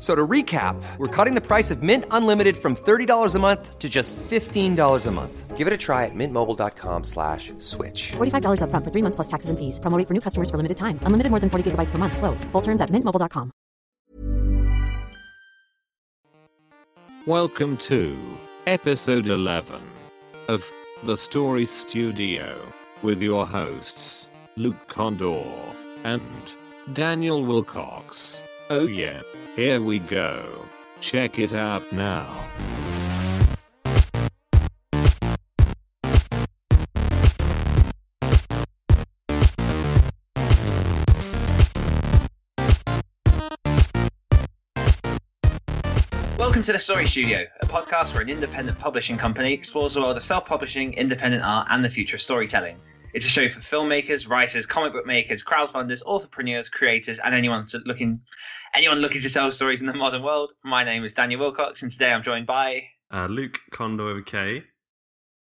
F- So to recap, we're cutting the price of Mint Unlimited from $30 a month to just $15 a month. Give it a try at mintmobile.com slash switch. $45 upfront for three months plus taxes and fees. Promo rate for new customers for limited time. Unlimited more than 40 gigabytes per month. Slows. Full terms at mintmobile.com. Welcome to episode 11 of The Story Studio with your hosts, Luke Kondor and Daniel Willcocks. Oh, yeah, here we go. Check it out now. Welcome to the Story Studio, a podcast where an independent publishing company explores the world of self-publishing, independent art, and the future of storytelling. It's a show for filmmakers, writers, comic book makers, crowdfunders, entrepreneurs, creators, and anyone looking anyone looking to tell stories in the modern world. My name is Daniel Willcocks, and today I'm joined by Uh, Luke Kondor with a K.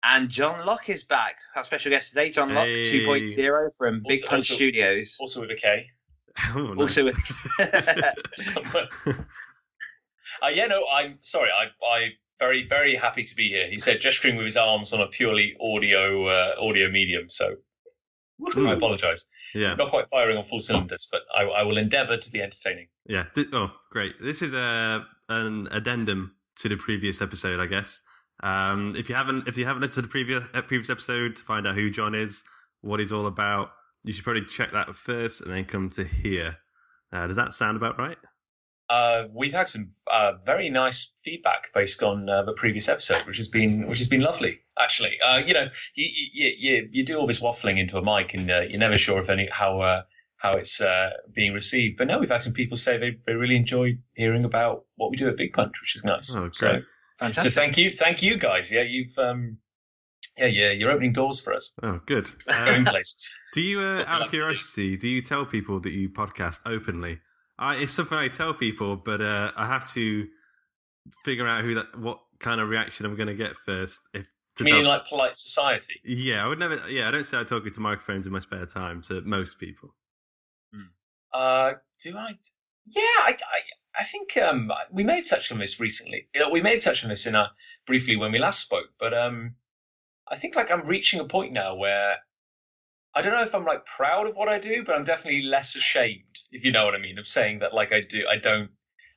and Jon Lock is back. Our special guest today, Jon Lock, Hey. 2.0 from Big Also- Punch also- Studios. Also with a K. Oh, nice. Also with Somewhere. uh, yeah, no, I'm sorry. I, I very, very happy to be here. He said gesturing with his arms on a purely audio uh, audio medium. So I apologise. yeah, Not quite firing on full cylinders, but I, I will endeavour to be entertaining. yeah. Oh, great. This is a an addendum to the previous episode, I guess. Um, if you haven't, if you haven't listened to the previous uh, previous episode to find out who Jon is, what he's all about, you should probably check that first and then come to here. Uh, does that sound about right? Uh, we've had some uh, very nice feedback based on uh, the previous episode, which has been which has been lovely. Actually, uh, you know, you, you you you do all this waffling into a mic, and uh, you're never sure if any how uh, how it's uh, being received. But no, we've had some people say they, they really enjoyed hearing about what we do at Big Punch, which is nice. Oh. So, so thank you, thank you guys. Yeah, you've um, yeah, yeah, you're opening doors for us, Oh, good. Um, do you, uh, out of curiosity, do you tell people that you podcast openly? I, it's something I tell people, but uh, I have to figure out who that, what kind of reaction I'm going to get first. If to Meaning tell- like polite society. yeah, I would never. Yeah, I don't say I'm talking to microphones in my spare time to most people. Uh, do I? Yeah, I, I, I think um, we may have touched on this recently. We may have touched on this in a, briefly when we last spoke, but um, I think like I'm reaching a point now where I don't know if I'm like proud of what I do, but I'm definitely less ashamed, if you know what I mean, of saying that like I do. I don't.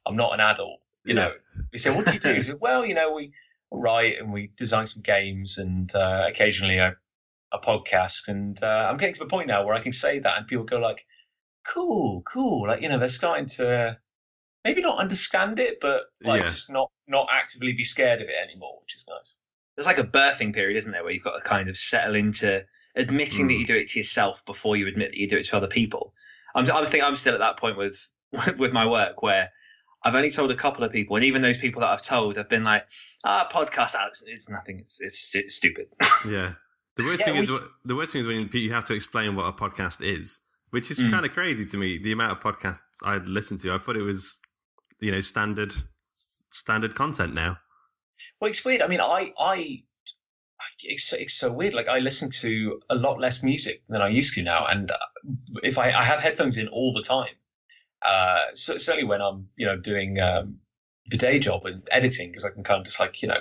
I'm not an adult. You Yeah. know, we say, "What do you do?" I say, well, you know, we write and we design some games and uh, occasionally a, a podcast. And uh, I'm getting to the point now where I can say that, and people go like cool, cool. Like you know, they're starting to maybe not understand it, but like Yeah. just not not actively be scared of it anymore, which is nice. there's like a birthing period, isn't there, where you've got to kind of settle into admitting that Mm. you do it to yourself before you admit that you do it to other people. I'm, I think I'm still at that point with with my work where I've only told a couple of people, and even those people that I've told have been like, "Ah, podcast, Alex, it's nothing. It's it's, it's stupid." Yeah. The worst Yeah, thing is we- wh- the worst thing is when you have to explain what a podcast is, which is Mm. kind of crazy to me. The amount of podcasts I listen to, I thought it was, you know, standard standard content now. Well, it's weird. I mean, I I it's it's so weird. Like I listen to a lot less music than I used to now, and uh, if I, I have headphones in all the time, uh, so, certainly when I'm you know doing um, the day job and editing because I can kind of just like you know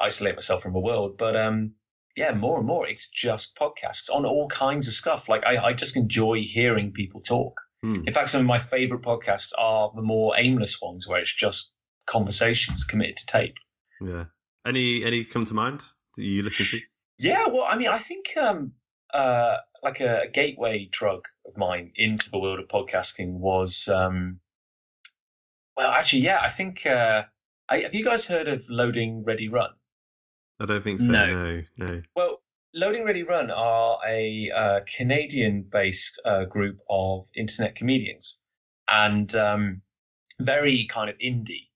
isolate myself from the world. But um, yeah, more and more it's just podcasts on all kinds of stuff. Like I, I just enjoy hearing people talk. Hmm. In fact, some of my favorite podcasts are the more aimless ones where it's just conversations committed to tape. Yeah. Any any come to mind that you listen to? Yeah, well, I mean, I think um, uh, like a, gateway drug of mine into the world of podcasting was, um, well, actually, yeah, I think. Uh, I, have you guys heard of LoadingReadyRun? I don't think so. No. No, no. Well, LoadingReadyRun are a uh, Canadian-based uh, group of internet comedians, and um, very kind of indie.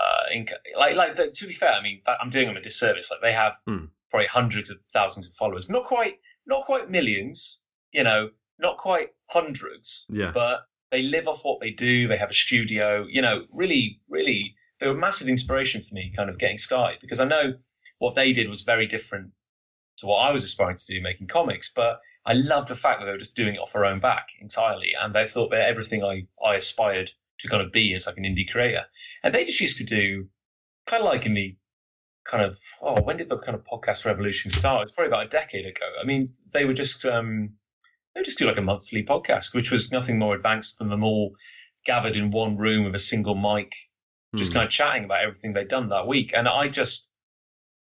Uh, like, like the, to be fair, I mean, I'm doing them a disservice. Like they have Hmm. probably hundreds of thousands of followers. Not quite, not quite millions. You know, not quite hundreds. Yeah. But they live off what they do. They have a studio. You know, really, really, they were a massive inspiration for me, kind of getting started because I know what they did was very different to what I was aspiring to do, making comics. But I loved the fact that they were just doing it off their own back entirely, and they thought they're everything I I aspired to kind of be as like an indie creator. And they just used to do kind of like in the kind of oh when did the kind of podcast revolution start? It's probably about a decade ago. I mean, they were just um they would just do like a monthly podcast, which was nothing more advanced than them all gathered in one room with a single mic, just Hmm. kind of chatting about everything they'd done that week. And I just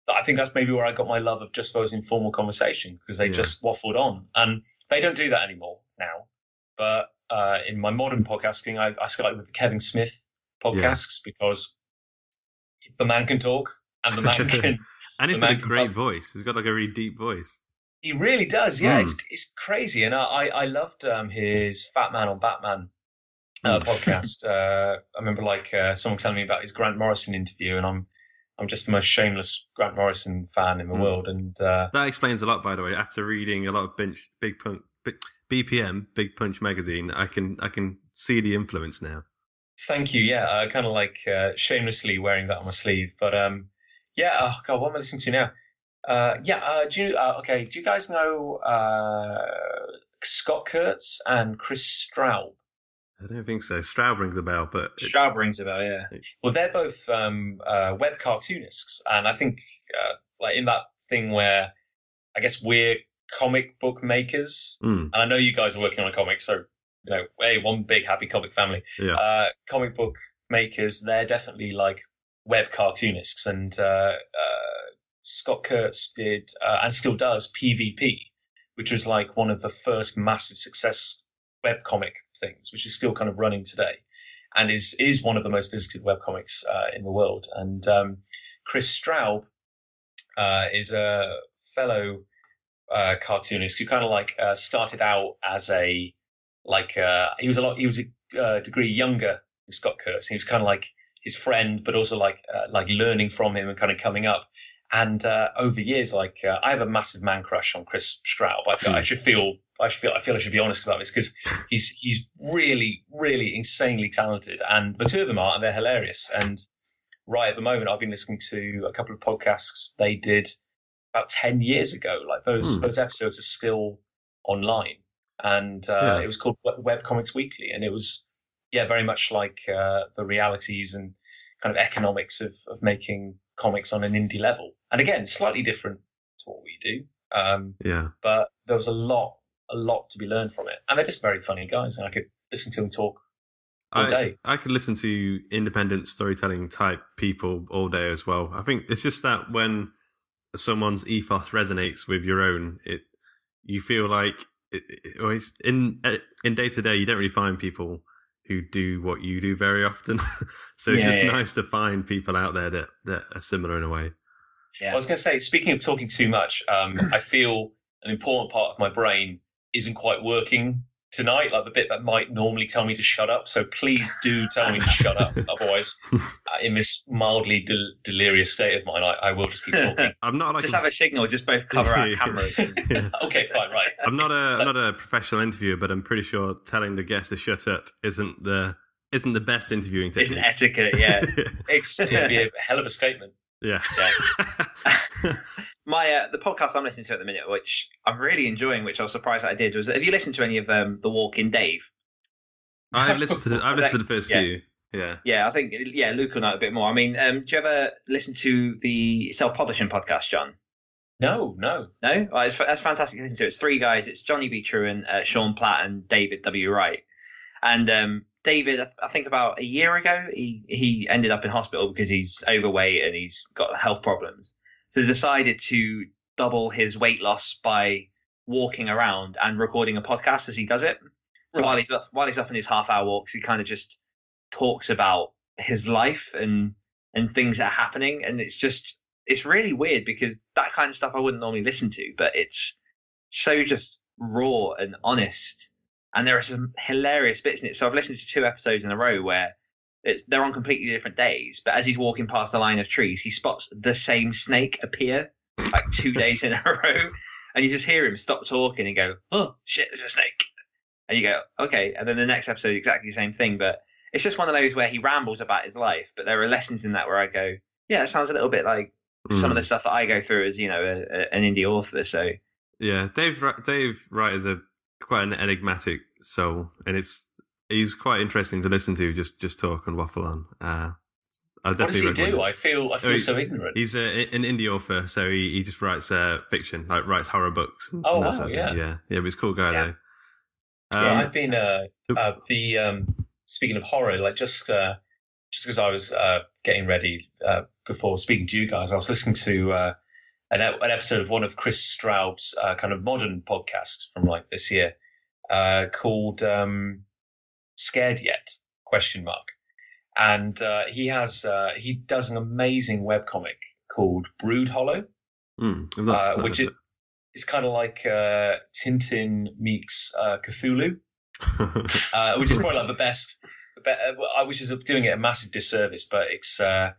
I think that's maybe where I got my love of just those informal conversations because they Yeah. just waffled on. And they don't do that anymore now. But uh, in my modern podcasting, I, I started with the Kevin Smith podcasts because the man can talk and the man can. and he's got a great pub- voice. He's got like a really deep voice. He really does, yeah. Mm. It's it's crazy, and I I I loved um, his Fat Man on Batman uh, Mm. podcast. Uh, I remember like uh, someone telling me about his Grant Morrison interview, and I'm I'm just the most shameless Grant Morrison fan in the Mm. world, and uh, That explains a lot, by the way. After reading a lot of Big, Big Big, BPM, Big Punch magazine, I can I can see the influence now. Thank you. Yeah, uh, kind of like uh, shamelessly wearing that on my sleeve. But um, yeah. Oh God, what am I listening to now? Uh, yeah. Uh, do you? Uh, okay. Do you guys know uh, Scott Kurtz and Kris Straub? I don't think so. Straub rings a bell, but it- Straub rings a bell, yeah. Well, they're both um, uh, web cartoonists, and I think uh, like in that thing where I guess we're comic book makers, Mm. and I know you guys are working on a comic, so you know, hey, one big happy comic family. Yeah. Uh, comic book makers, they're definitely like web cartoonists, and uh, uh, Scott Kurtz did uh, and still does PvP, which was like one of the first massive success web comic things, which is still kind of running today, and is is one of the most visited web comics uh, in the world. And um, Kris Straub uh, is a fellow uh, cartoonist who kind of like uh, started out as a like uh, he was a lot he was a uh, degree younger than Scott Kurtz. He was kind of like his friend, but also like uh, like learning from him and kind of coming up. And uh, over years, like uh, I have a massive man crush on Kris Straub. I, feel, I should feel I should feel I feel I should be honest about this because he's he's really really insanely talented, and the two of them are and they're hilarious. And right at the moment, I've been listening to a couple of podcasts they did about ten years ago. Like those Hmm. those episodes are still online, and uh, Yeah. it was called Web Comics Weekly, and it was yeah very much like uh, the realities and kind of economics of of making comics on an indie level. And again, slightly different to what we do. Um, yeah. but there was a lot, a lot to be learned from it. And they're just very funny guys, and I could listen to them talk all I, day. I could listen to independent storytelling type people all day as well. I think it's just that when someone's ethos resonates with your own, it you feel like it, it, in in day to day you don't really find people who do what you do very often. so it's just yeah. nice to find people out there that that are similar in a way. I was going to say, speaking of talking too much, um, I feel an important part of my brain isn't quite working tonight, like the bit that might normally tell me to shut up. So please do tell me to shut up. Otherwise, uh, in this mildly del- delirious state of mine, I, I will just keep talking. I'm not like just have a signal, just both cover our cameras. okay, fine, right. I'm not a So- am not a professional interviewer, but I'm pretty sure telling the guest to shut up isn't the isn't the best interviewing technique. Isn't etiquette, yeah. It's, it'd be a hell of a statement. Yeah. My uh, the podcast I'm listening to at the minute, which I'm really enjoying, which I was surprised I did, was have you listened to any of um, The Walking Dave? I've listened to the, I've listened to the first Yeah. few. Yeah. Yeah, I think yeah, Luke will know a bit more. I mean, um, do you ever listen to the self-publishing podcast, Jon? No, no, no. Oh, it's, that's fantastic to listen to. It's three guys. It's Johnny B. Truant, uh, Sean Platt, and David W. Wright. And um, David, I think about a year ago, he he ended up in hospital because he's overweight and he's got health problems. So decided to double his weight loss by walking around and recording a podcast as he does it. So Right. while he's up, while he's up in his half hour walks, he kind of just talks about his life and and things that are happening, and it's just it's really weird because that kind of stuff I wouldn't normally listen to, but it's so just raw and honest, and there are some hilarious bits in it. So I've listened to two episodes in a row where it's they're on completely different days, but as he's walking past a line of trees, he spots the same snake appear like two days in a row, and you just hear him stop talking and go, "Oh shit, there's a snake," and you go, "Okay," and then the next episode exactly the same thing, but it's just one of those where he rambles about his life, but there are lessons in that where I go, "Yeah, it sounds a little bit like." Some of hmm. the stuff that I go through as you know a, a, an indie author, so Yeah, Dave Dave Wright is a quite an enigmatic soul, and it's he's quite interesting to listen to. Just just talk and waffle on. Uh, I What does he do? it. I feel I Oh, feel he- so ignorant. He's a, an indie author, so he, he just writes uh, fiction, like writes horror books. And, Oh, and wow, sort of yeah. thing. yeah, yeah. But he's a cool guy though. yeah, Um, I've been uh, uh the um speaking of horror, like just uh just because I was uh getting ready uh before speaking to you guys, I was listening to uh an, an episode of one of Kris Straub's uh, kind of modern podcasts from like this year, uh called um Scared Yet? question mark. And uh, he has uh, he does an amazing webcomic called Broodhollow. I've not- uh, which it, it's kind of like uh, Tintin meets uh, Cthulhu, uh, which is probably like the best. the be- I which is doing it a massive disservice, but it's uh,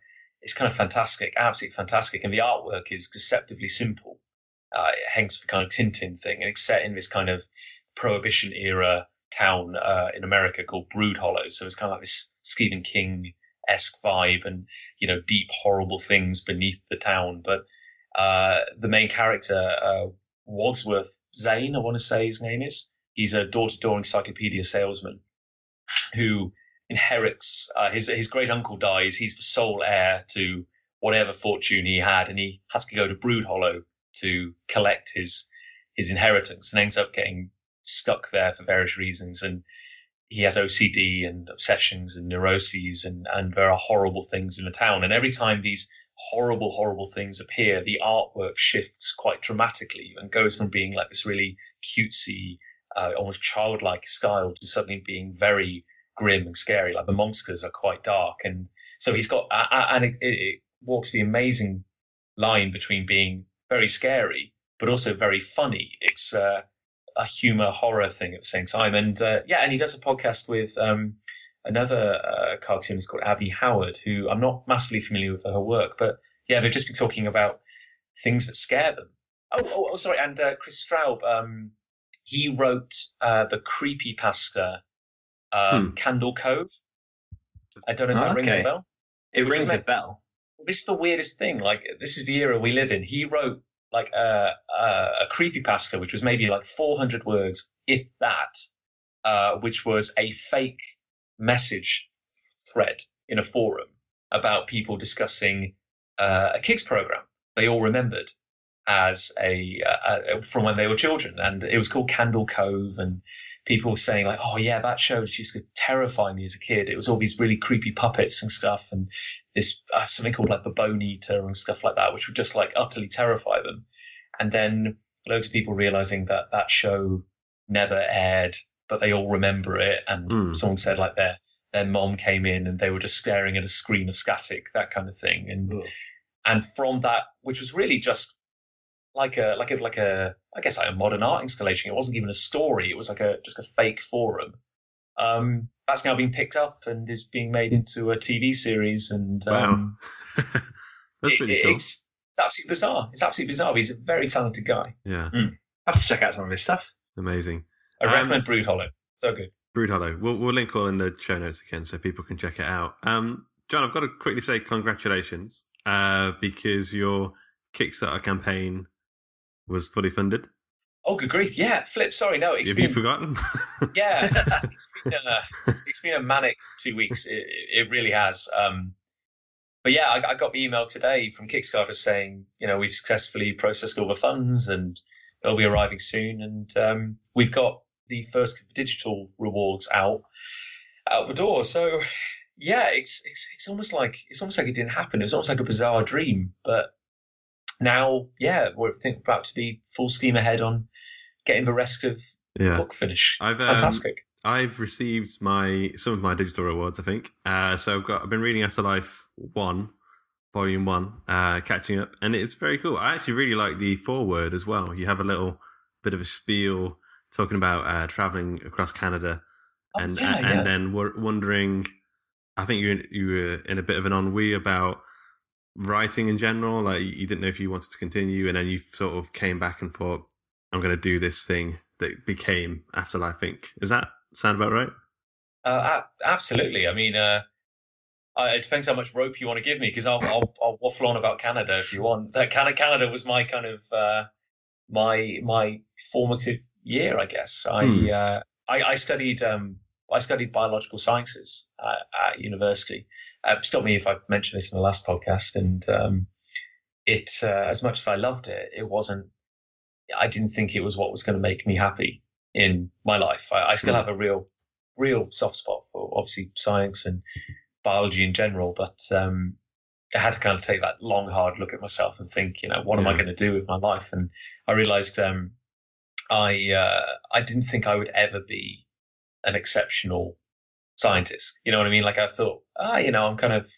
it's kind of fantastic, absolutely fantastic, and the artwork is deceptively simple. Uh, hence the kind of Tintin thing, and it's set in this kind of Prohibition era town uh, in America called Broodhollow. So it's kind of like this Stephen King esque vibe, and you know, deep horrible things beneath the town, but uh, the main character, uh, Wadsworth Zane, I want to say his name is. He's a door-to-door encyclopedia salesman who inherits uh, his his great uncle dies. He's the sole heir to whatever fortune he had, and he has to go to Brood Hollow to collect his his inheritance, and ends up getting stuck there for various reasons. And he has OCD and obsessions and neuroses, and and there are horrible things in the town. And every time these horrible, horrible things appear, the artwork shifts quite dramatically and goes from being like this really cutesy, uh, almost childlike style to suddenly being very grim and scary. Like the monsters are quite dark, and so he's got, uh, and it, it walks the amazing line between being very scary but also very funny. It's uh, a humor horror thing at the same time, and uh, yeah, and he does a podcast with um, another uh, cartoonist called Abby Howard, who I'm not massively familiar with her work, but yeah, they've just been talking about things that scare them. Oh, oh, oh sorry, and uh, Kris Straub, um, he wrote uh, the creepy pasta um, Candle Cove. I don't know if Oh, that rings okay. a bell. it rings a bell. This is the weirdest thing. Like, this is the era we live in. He wrote like a a, a creepy pasta, which was maybe like 400 words, if that, uh, which was a fake message thread in a forum about people discussing uh, a kids program they all remembered as a uh, from when they were children, and it was called Candle Cove, and people were saying like, "Oh yeah, that show used to terrify me as a kid. It was all these really creepy puppets and stuff, and this uh, something called like the Bone Eater and stuff like that, which would just like utterly terrify them." And then loads of people realizing that that show never aired, but they all remember it, and someone said like their their mom came in and they were just staring at a screen of static, that kind of thing, and and from that, which was really just like a like a like a I guess like a modern art installation. It wasn't even a story. It was like a just a fake forum. Um, that's now been picked up and is being made into a TV series. And um, That's pretty cool. it's, it's absolutely bizarre. It's absolutely bizarre. He's a very talented guy. Yeah, I have to check out some of his stuff. amazing. I Um, recommend Broodhollow. So good. Broodhollow. We'll, we'll link all in the show notes again so people can check it out. Um, Jon, I've got to quickly say congratulations uh, because your Kickstarter campaign was fully funded. Oh, good grief! Yeah, Flip. Sorry, no. Have been, you forgotten? yeah, it's, it's been a it's been a manic two weeks. It, it really has. Um, but yeah, I, I, got the email today from Kickstarter saying, you know, we've successfully processed all the funds and they'll be arriving soon, and um, we've got the first digital rewards out out the door. So yeah, it's it's it's almost like it's almost like it didn't happen. It was almost like a bizarre dream, but now, yeah, we're think about to be full steam ahead on getting the rest of yeah. the book finished. I've, um, fantastic. I've received my some of my digital rewards. I think uh, so. I've got. I've been reading Afterlife One, Volume One, uh, catching up, and it's very cool. I actually really like the foreword as well. You have a little bit of a spiel talking about uh, traveling across Canada, oh, and yeah, and, yeah. then wondering. I think you you were in a bit of an ennui about writing in general? Like you didn't know if you wanted to continue, and then you sort of came back and thought, "I'm going to do this thing that became Afterlife Inc." Does that sound about right? Uh, absolutely. I mean, uh, it depends how much rope you want to give me because I'll, I'll, I'll, waffle on about Canada if you want. That Canada, Canada was my kind of uh, my my formative year, I guess. I hmm. Uh, I, I, studied um, I studied biological sciences at university, uh, stop me if I mentioned this in the last podcast. And um, it, uh, as much as I loved it, it wasn't. I didn't think it was what was going to make me happy in my life. I, I still hmm. have a real, real soft spot for obviously science and biology in general, but um, I had to kind of take that long, hard look at myself and think, you know, what am I going to do with my life? And I realized um, I uh, I didn't think I would ever be an exceptional scientist. You know what I mean? Like I thought, ah, you know, I'm kind of,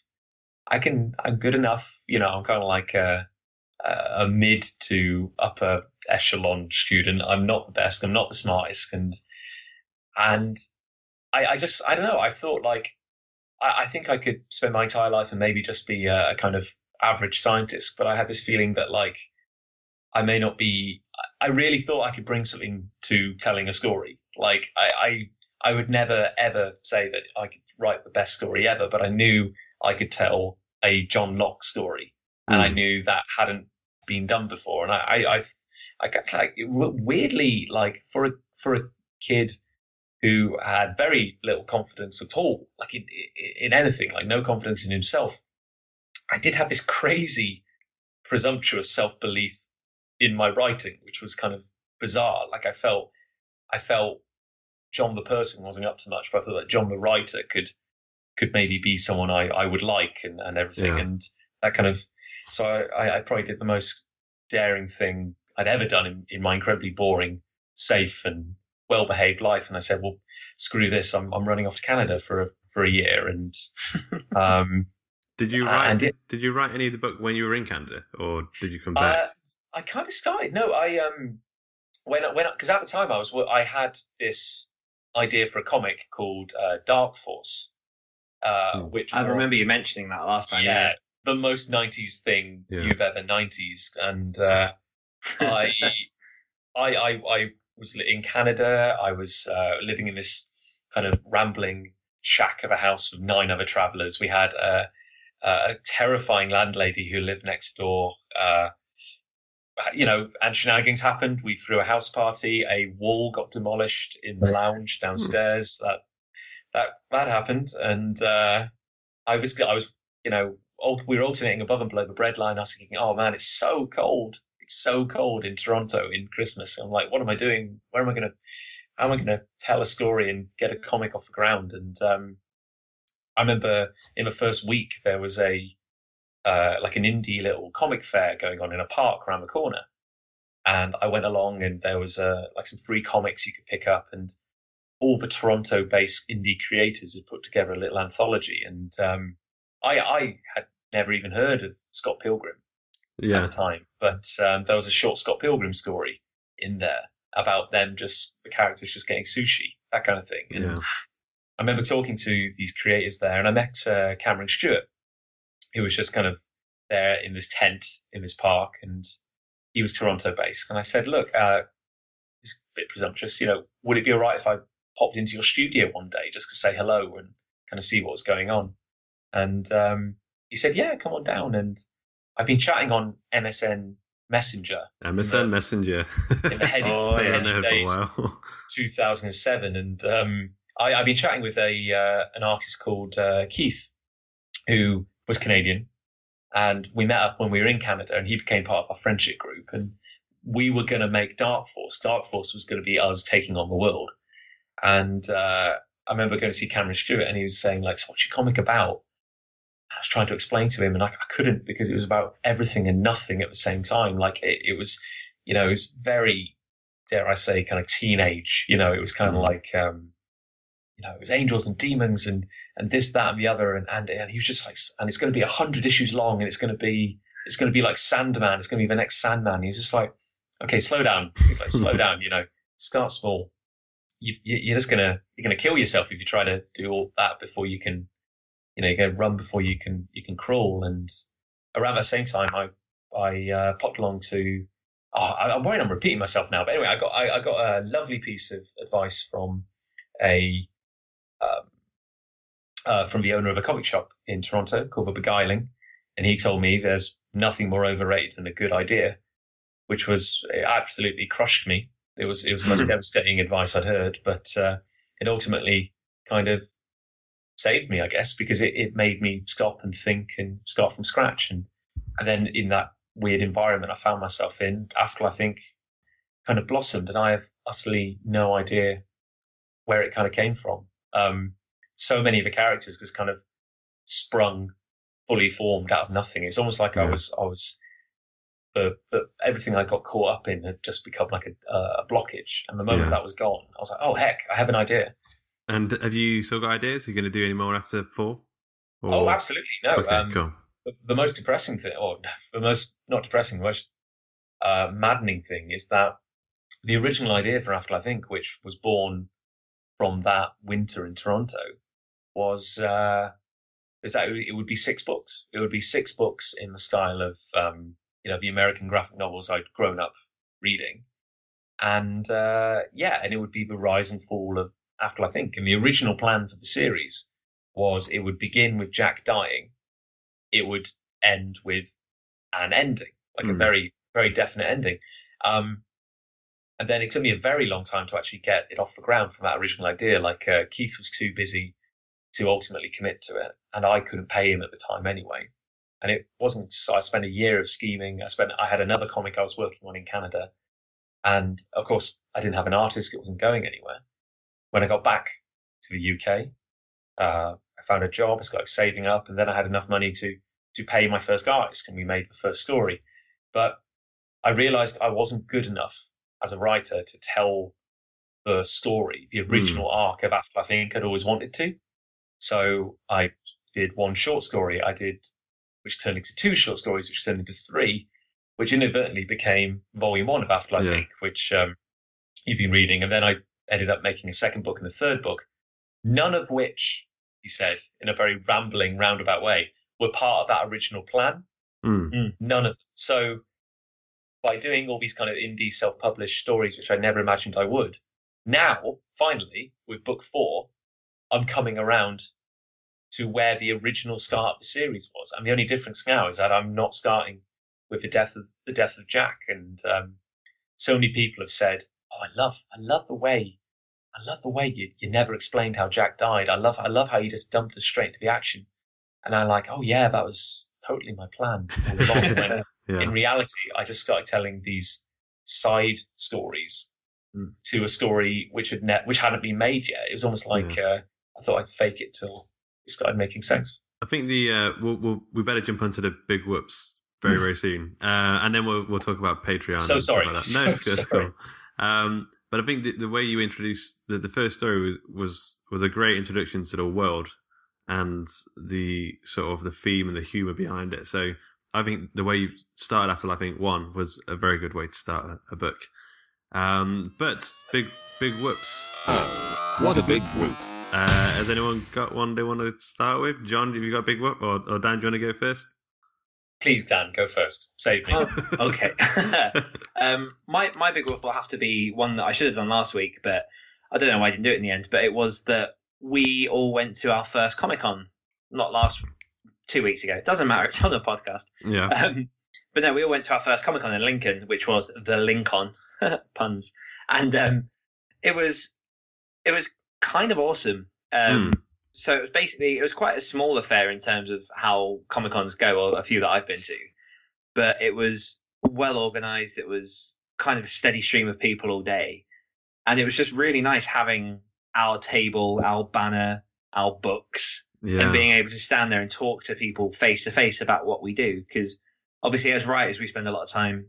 I can, I'm good enough. You know, I'm kind of like a, a mid to upper echelon student. I'm not the best. I'm not the smartest. And, and I, I just, I don't know. I thought like, I, I think I could spend my entire life and maybe just be a, a kind of average scientist. But I had this feeling that like, I may not be. I really thought I could bring something to telling a story. Like I, I I would never ever say that I could write the best story ever, but I knew I could tell a Jon Lock story, and mm. I hmm. knew that hadn't been done before. And I, I, I, I got like weirdly like for a for a kid who had very little confidence at all, like in in anything, like no confidence in himself. I did have this crazy, presumptuous self belief in my writing, which was kind of bizarre. Like I felt, I felt Jon the person wasn't up to much, but I thought that Jon the writer could could maybe be someone I, I would like and, and everything. Yeah. And that kind of so I, I probably did the most daring thing I'd ever done in, in my incredibly boring, safe and well behaved life. And I said, Well, screw this, I'm I'm running off to Canada for a for a year and um Did you write did, did you write any of the book when you were in Canada or did you come back? Uh, I kind of started. No, I um when when because at the time I was I had this idea for a comic called uh, Dark Force, uh, hmm. which I was, remember you mentioning that last time. Yeah, yeah. the most '90s thing yeah. you've ever '90s, and uh, I, I, I, I was in Canada. I was uh, living in this kind of rambling shack of a house with nine other travelers. We had a, a terrifying landlady who lived next door. You know, and shenanigans happened. We threw a house party. A wall got demolished in the lounge downstairs. that that that happened, and uh, I was I was you know we were alternating above and below the breadline. I was thinking, oh man, it's so cold. It's so cold in Toronto in Christmas. I'm like, what am I doing? Where am I going to? How am I going to tell a story and get a comic off the ground? And um, I remember in the first week there was a uh, like an indie little comic fair going on in a park around the corner. And I went along, and there was uh, like some free comics you could pick up, and all the Toronto-based indie creators had put together a little anthology. And um, I, I had never even heard of Scott Pilgrim yeah. at the time, but um, there was a short Scott Pilgrim story in there about them just the characters just getting sushi, that kind of thing. And yeah. I remember talking to these creators there, and I met uh, Cameron Stewart, who was just kind of there in this tent in this park, and he was Toronto based. And I said, "Look, uh, it's a bit presumptuous. You know, would it be all right if I popped into your studio one day just to say hello and kind of see what was going on?" And um, he said, "Yeah, come on down." And I've been chatting on MSN Messenger. MSN Messenger. in the heady, Oh, the yeah, no, for a days, 2007, and um, I, I've been chatting with a uh, an artist called uh, Keith, who was Canadian, and we met up when we were in Canada, and he became part of our friendship group, and we were going to make Dark Force. Dark Force was going to be us taking on the world, and uh, I remember going to see Cameron Stewart, and he was saying like, "So what's your comic about?" I was trying to explain to him, and I, I couldn't because it was about everything and nothing at the same time. Like it, it was, you know, it was very, dare I say, kind of teenage. You know, it was kind of like, um, you know, it was angels and demons and and this, that, and the other, and and, and he was just like, and it's going to be a hundred issues long, and it's going to be, it's going to be like Sandman. It's going to be the next Sandman. He was just like, okay, slow down. He's like, slow down. You know, start small. You, you, you're just gonna you're gonna kill yourself if you try to do all that before you can you know, you go run before you can you can crawl. And around that same time, I I uh, popped along to. Oh, I, I'm worried I'm repeating myself now, but anyway, I got I, I got a lovely piece of advice from a uh, from the owner of a comic shop in Toronto called The Beguiling, and he told me there's nothing more overrated than a good idea, which was it absolutely crushed me. It was it was the most devastating advice I'd heard, but uh, it ultimately kind of saved me, I guess, because it, it made me stop and think and start from scratch. And and then in that weird environment I found myself in, Afterlife Inc. kind of blossomed, and I have utterly no idea where it kind of came from. Um, so many of the characters just kind of sprung fully formed out of nothing. It's almost like I was I was the, the everything I got caught up in had just become like a, a blockage. And the moment Yeah. that was gone, I was like, oh heck, I have an idea. And have you still got ideas? Are you going to do any more after four? Or- Oh, absolutely. No. Okay, um, cool. the, the most depressing thing, or the most not depressing, the most uh, maddening thing is that the original idea for Afterlife Inc., which was born from that winter in Toronto, was uh, is that it would- be six books. It would be six books in the style of um, you know the American graphic novels I'd grown up reading, and uh, yeah, and it would be the rise and fall of Afterlife Inc. And the original plan for the series was it would begin with Jack dying, it would end with an ending, like a Hmm. very very definite ending. Um, and then it took me a very long time to actually get it off the ground from that original idea. Like uh, Keith was too busy to ultimately commit to it, and I couldn't pay him at the time anyway. And it wasn't. So I spent a year of scheming. I spent. I had another comic I was working on in Canada, and of course I didn't have an artist. It wasn't going anywhere. When I got back to the UK, uh, I found a job. I started saving up, and then I had enough money to to pay my first artist, and we made the first story. But I realized I wasn't good enough as a writer to tell the story, the original arc of Afterlife Inc. I'd always wanted to. So I did one short story. I did, which turned into two short stories, which turned into three, which inadvertently became volume one of Afterlife Yeah. Inc., which um, you've been reading. And then I ended up making a second book and a third book, none of which, he said in a very rambling, roundabout way, were part of that original plan. Mm. Mm, none of them. So by doing all these kind of indie self-published stories, which I never imagined I would, now finally with book four, I'm coming around to where the original start of the series was. And the only difference now is that I'm not starting with the death of the death of Jack. And um, so many people have said, "Oh, I love, I love the way, I love the way you, you never explained how Jack died. I love, I love how you just dumped us straight to the action." And I'm like, "Oh yeah, that was totally my plan all along." when Yeah. in reality, I just started telling these side stories to a story which had ne- which hadn't been made yet. It was almost like uh, I thought I'd fake it till it started making sense. I think the uh, we'll, we'll we better jump onto the big whoops very very soon, uh, and then we'll we'll talk about Patreon. So sorry. like. No, it's, good, it's sorry. cool. Um, but I think the, the way you introduced the, the first story was, was was a great introduction to the world and the sort of the theme and the humor behind it. So I think the way you started Afterlife Inc. one was a very good way to start a, a book. Um, but big big whoops. What a big whoop. Uh, has anyone got one they want to start with? Jon, have you got a big whoop? Or, or Dan, do you want to go first? Please, Dan, go first. Save me. Oh, okay. um, my my big whoop will have to be one that I should have done last week, but I don't know why I didn't do it in the end. But it was that we all went to our first Comic Con, not last two weeks ago. It doesn't matter. It's on the podcast. Yeah. Um, but no, we all went to our first Comic Con in Lincoln, which was the Lincoln puns, and um, it was it was kind of awesome. Um, So it was basically it was quite a small affair in terms of how Comic Cons go, or a few that I've been to, but it was well organized. It was kind of a steady stream of people all day, and it was just really nice having our table, our banner, our books, Yeah. and being able to stand there and talk to people face to face about what we do. Because obviously, as writers, we spend a lot of time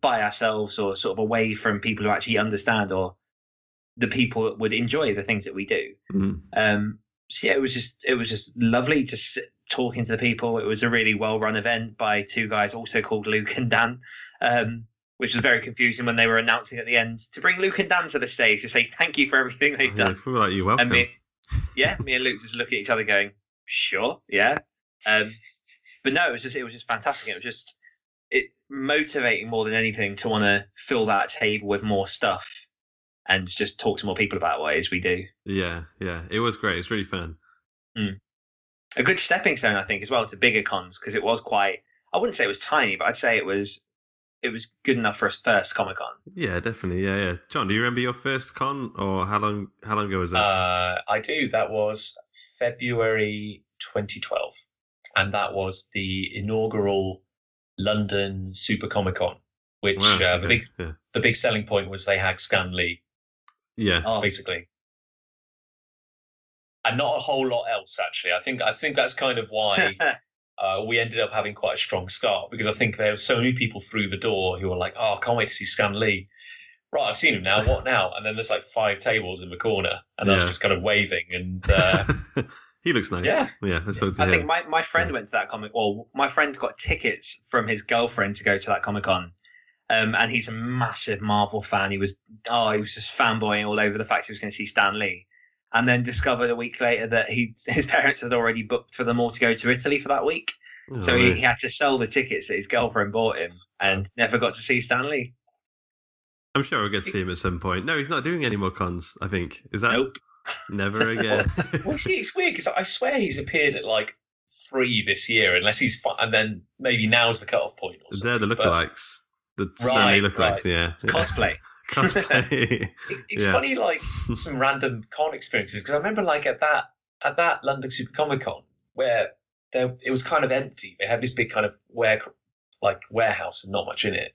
by ourselves or sort of away from people who actually understand or the people that would enjoy the things that we do. Mhm. Um, so yeah, it was just it was just lovely to sit talking to the people. It was a really well run event by two guys also called Luke and Dan. Um, which was very confusing when they were announcing at the end to bring Luke and Dan to the stage to say thank you for everything they've Yeah, done. I feel like you're welcome. And me, yeah, me and Luke just look at each other, going, "Sure, yeah." Um, but no, it was just it was just fantastic. It was just it motivating more than anything to want to fill that table with more stuff and just talk to more people about what it is we do. Yeah, yeah. It was great. It's really fun. Mm. A good stepping stone, I think, as well to bigger cons because it was quite. I wouldn't say it was tiny, but I'd say it was it was good enough for a first Comic Con. Yeah, definitely. Yeah, yeah. Jon, do you remember your first con, or how long? How long ago was that? Uh, I do. That was February 2012, and that was the inaugural London Super Comic Con. Which Wow, uh, the big yeah. the big selling point was they had Stan Lee, yeah. Oh, basically, and not a whole lot else. Actually, I think I think that's kind of why uh, we ended up having quite a strong start because I think there were so many people through the door who were like, "Oh, I can't wait to see Stan Lee." Right, I've seen him now. What now? And then there's like five tables in the corner, and I was just kind of waving. And uh, he looks nice. Yeah. yeah. That's what I think my, my friend went to that comic. Well, my friend got tickets from his girlfriend to go to that Comic Con, um, and he's a massive Marvel fan. He was oh, he was just fanboying all over the fact he was going to see Stan Lee, and then discovered a week later that he his parents had already booked for them all to go to Italy for that week. Oh, so he, he had to sell the tickets that his girlfriend bought him, and never got to see Stan Lee. I'm sure we'll get to see him at some point. No, he's not doing any more cons. I think is that Nope. never again. well, see, it's weird because I swear he's appeared at like three this year, unless he's and then maybe now's the cutoff point. Or They're the something, but lookalikes. The Stan Lee Right, lookalikes. right. Yeah. yeah. Cosplay. Cosplay. it- It's Yeah. funny, like some random con experiences because I remember like at that at that London Super Comic Con where there it was kind of empty. They had this big kind of ware like warehouse and not much in it.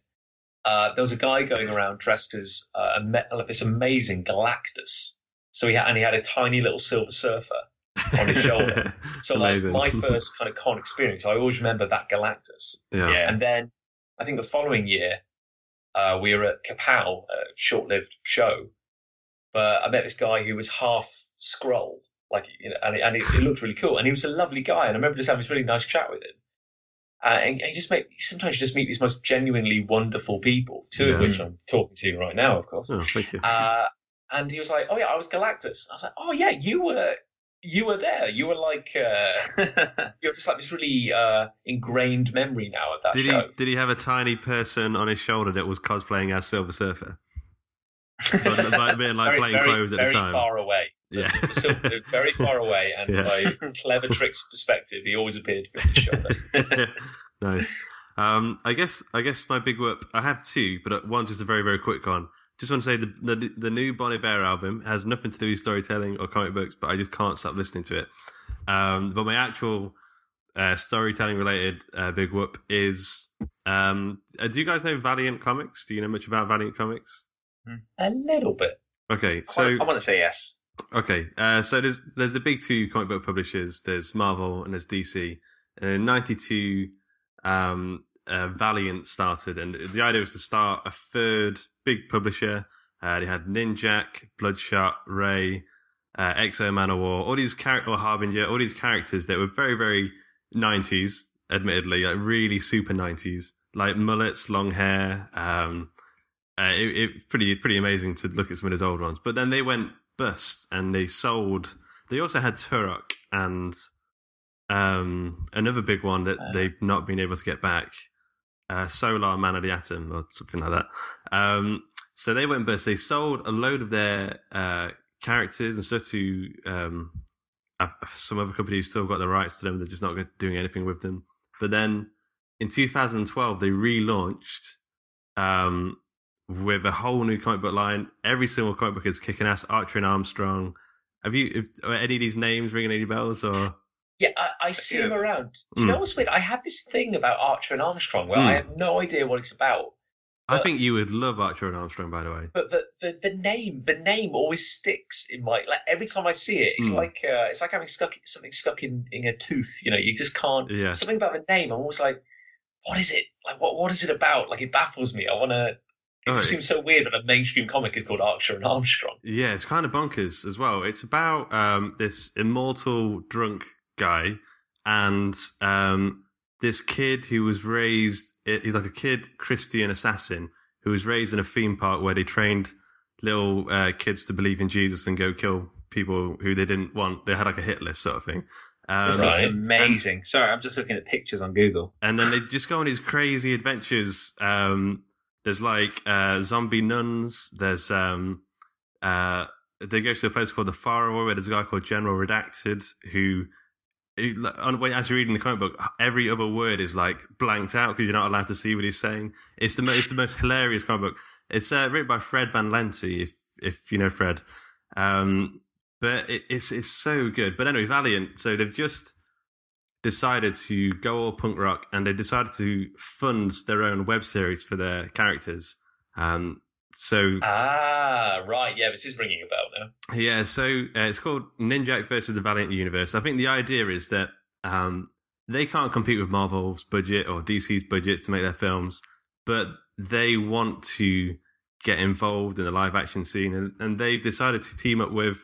Uh, there was a guy going around dressed as uh, a me- like this amazing Galactus. So he had, and he had a tiny little Silver Surfer on his shoulder. So like my first kind of con experience, I always remember that Galactus. Yeah. Yeah. And then I think the following year, uh, we were at Kapow, a short-lived show. But I met this guy who was half scroll, like you know, and, it, and it, it looked really cool. And he was a lovely guy, and I remember just having this really nice chat with him. Uh, and he just make sometimes you just meet these most genuinely wonderful people, two of which I'm talking to right now, of course. Oh, thank you. Uh, and he was like, "Oh yeah, I was Galactus." I was like, "Oh yeah, you were." You were there. You were like uh, you have just like this really uh, ingrained memory now of that Did show. he did he have a tiny person on his shoulder that was cosplaying as Silver Surfer? But, but being like very, playing very, clothes at very the time. far away. Yeah. So, very far away, and Yeah. by clever tricks perspective, he always appeared from his shoulder. nice. Um, I guess I guess my big whoop. I have two, but one just a very very quick one. Just want to say the the, the new Bon Iver album has nothing to do with storytelling or comic books, but I just can't stop listening to it. Um, but my actual uh, storytelling related uh, big whoop is. Um, uh, do you guys know Valiant Comics? Do you know much about Valiant Comics? A little bit. Okay, I so want- I want to say yes. Okay, uh, so there's there's the big two comic book publishers. There's Marvel and there's DC. And in '92, um, uh, Valiant started, and the idea was to start a third big publisher. Uh, they had Ninjak, Bloodshot, Rai, uh, X-O Manowar, all these character or Harbinger, all these characters that were very very '90s, admittedly, like really super '90s, like mullets, long hair. Um, uh, it, it pretty pretty amazing to look at some of those old ones. But then they went bust and they sold. They also had Turok and um, another big one that they've not been able to get back, uh, Solar Man of the Atom or something like that. Um, so they went bust. They sold a load of their uh, characters and stuff to um, some other company who's still got the rights to them. They're just not doing anything with them. But then in 2012 they relaunched um, with a whole new comic book line. Every single comic book is kicking ass. Archer and Armstrong. Have you are any of these names ringing any bells or? Yeah, I, I see him around. Do you Mm. know what's weird? I have this thing about Archer and Armstrong where Mm. I have no idea what it's about. I think you would love Archer and Armstrong, by the way. But the, the, the name the name always sticks in my like every time I see it. It's Mm. like uh, it's like having stuck something stuck in, in a tooth. You know, you just can't. Yeah. Something about the name. I'm always like, what is it? Like what what is it about? Like it baffles me. I want to. It Oh, seems so weird that a mainstream comic is called Archer and Armstrong. Yeah, it's kind of bonkers as well. It's about um, this immortal drunk guy and um, this kid who was raised. He's like a kid Christian assassin who was raised in a theme park where they trained little uh, kids to believe in Jesus and go kill people who they didn't want. They had like a hit list sort of thing. Um, This looks amazing. Sorry, I'm just looking at pictures on Google. and then they just go on these crazy adventures. Um, there's like uh, zombie nuns. There's um, uh, they go to a place called the Faraway where there's a guy called General Redacted who, as you're reading the comic book, every other word is like blanked out because you're not allowed to see what he's saying. It's the mo- it's the most hilarious comic book. It's uh, written by Fred Van Lente, if if you know Fred. Um, but it, it's it's so good. But anyway, Valiant. So they've just decided to go all punk rock and they decided to fund their own web series for their characters. Um, so Ah, right. Yeah, this is ringing a bell now. yeah, so uh, it's called Ninjak versus the Valiant Universe. I think the idea is that um, they can't compete with Marvel's budget or DC's budgets to make their films, but they want to get involved in the live action scene, and, and they've decided to team up with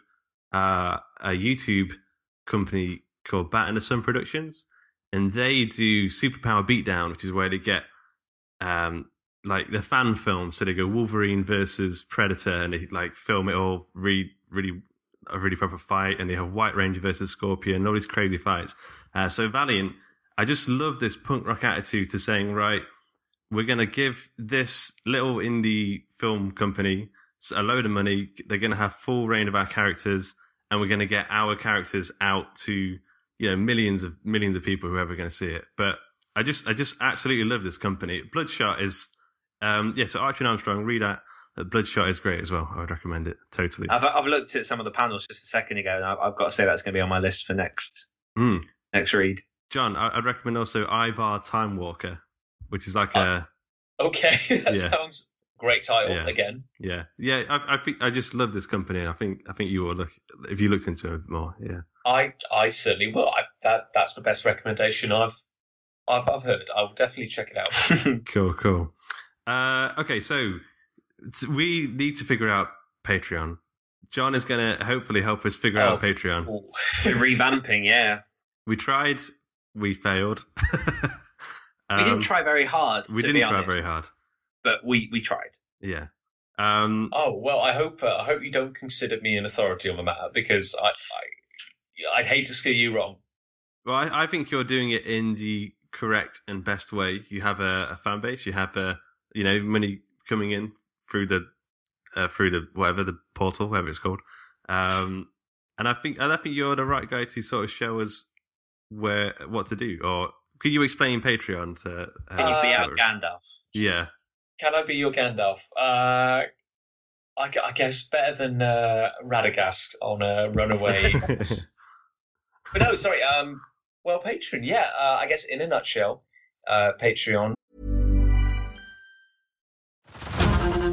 uh, a YouTube company called Bat in the Sun Productions, and they do Superpower Beatdown, which is where they get um, like the fan films. So they go Wolverine versus Predator, and they like film it all really, really, a really proper fight. And they have White Ranger versus Scorpion, all these crazy fights. Uh, so Valiant, I just love this punk rock attitude to saying, right, we're to give this little indie film company a load of money. They're to have full reign of our characters, and we're to get our characters out to you know millions of millions of people who are ever going to see it. But I just I just absolutely love this company. Bloodshot is um yeah. So Archer and Armstrong, read that. Uh, Bloodshot is great as well. I would recommend it totally. I've, I've looked at some of the panels just a second ago, and I've, I've got to say that's going to be on my list for next Mm. next read. Jon, I, I'd recommend also Ivar Time Walker, which is like a Okay, that Yeah. sounds great title Yeah. again. yeah yeah. I, I think I just love this company. I think I think you will look if you looked into it more. Yeah. I I certainly will. I, that that's the best recommendation I've I've I've heard. I'll definitely check it out. Cool, cool. Uh, okay, so we need to figure out Patreon. Jon is going to hopefully help us figure out Oh. Patreon. Revamping, yeah. We tried, we failed. we didn't Um, try very hard. We to didn't be try honest, very hard. but we we tried. Yeah. Um, oh well, I hope uh, I hope you don't consider me an authority on the matter because I, I I'd hate to steer you wrong. well, I, I think you're doing it in the correct and best way. You have a, a fan base. You have a, you know, money coming in through the uh, through the whatever the portal, whatever it's called. Um, and I think and I think you're the right guy to sort of show us where what to do. Or could you explain Patreon to? Uh, Can you be of- Gandalf? Yeah. Can I be your Gandalf? Uh, I, I guess better than uh, Radagast on a runaway. but no, sorry. Um, well, Patreon. Yeah, uh, I guess in a nutshell, uh, Patreon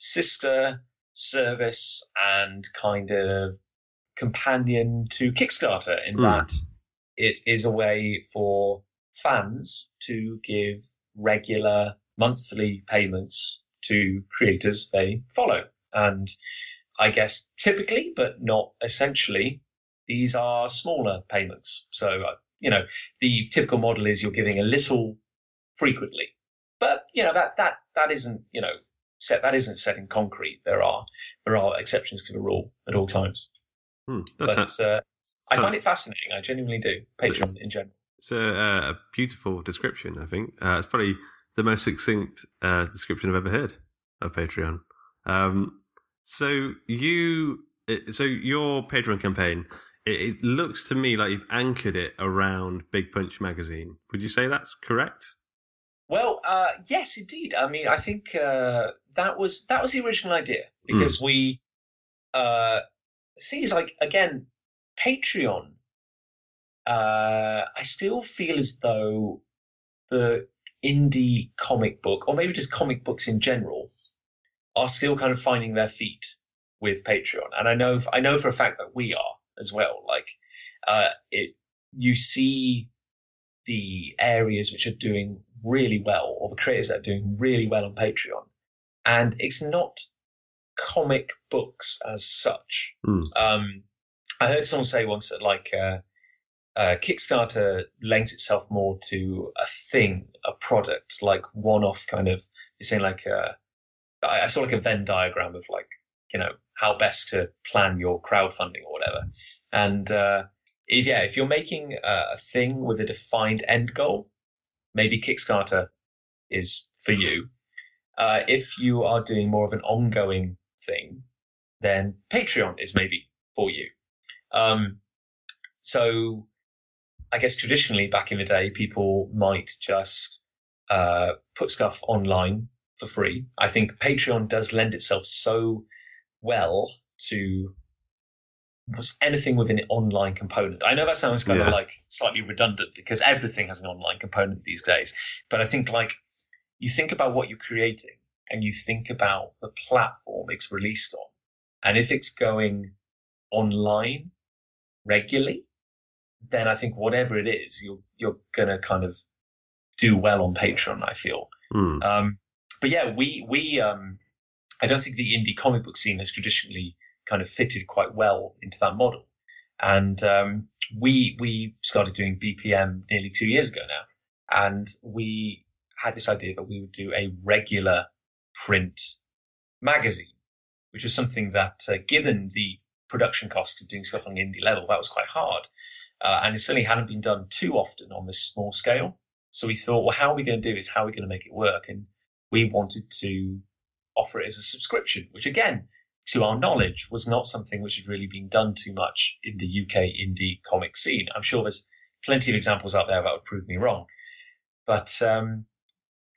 sister service and kind of companion to Kickstarter in Hmm. that it is a way for fans to give regular monthly payments to creators they follow. And I guess typically, but not essentially, these are smaller payments. So, uh, you know, the typical model is you're giving a little frequently. But, you know, that, that, that isn't, you know, set, that isn't set in concrete. There are, there are exceptions to the rule at all times. Hmm, But that's uh, I find it fascinating. I genuinely do. Patreon in general. It's a, uh, a beautiful description, I think. Uh, it's probably the most succinct uh, description I've ever heard of Patreon. Um, so you, so your Patreon campaign, it, it looks to me like you've anchored it around Big Punch magazine. Would you say that's correct? Well, uh, yes, indeed. I mean, I think uh, that was that was the original idea because we. Uh, the thing is, like again, Patreon. Uh, I still feel as though the indie comic book, or maybe just comic books in general, are still kind of finding their feet with Patreon, and I know I know for a fact that we are as well. Like, uh, it you see the areas which are doing really well, or the creators that are doing really well on Patreon, and it's not comic books as such. Hmm. Um, I heard someone say once that like uh, uh, Kickstarter lends itself more to a thing, a product, like one-off kind of. You're saying like uh, I, I saw like a Venn diagram of like you know how best to plan your crowdfunding or whatever, and uh, if, yeah, if you're making a, thing with a defined end goal, maybe Kickstarter is for you. Uh, if you are doing more of an ongoing thing, then Patreon is maybe for you. Um, so I guess traditionally back in the day, people might just uh, put stuff online for free. I think Patreon does lend itself so well to was anything with an online component. I know that sounds kind Yeah. of like slightly redundant because everything has an online component these days. But I think like you think about what you're creating and you think about the platform it's released on. And if it's going online regularly, then I think whatever it is, you're you're gonna kind of do well on Patreon, I feel. Hmm. Um, but yeah, we we um, I don't think the indie comic book scene has traditionally kind of fitted quite well into that model, and um, we we started doing BPM nearly two years ago now, and we had this idea that we would do a regular print magazine, which was something that, uh, given the production costs of doing stuff on the indie level, that was quite hard, uh, and it certainly hadn't been done too often on this small scale. So we thought, well, how are we going to do this? How are we going to make it work? And we wanted to offer it as a subscription, which again, to our knowledge, was not something which had really been done too much in the UK indie comic scene. I'm sure there's plenty of examples out there that would prove me wrong. But um,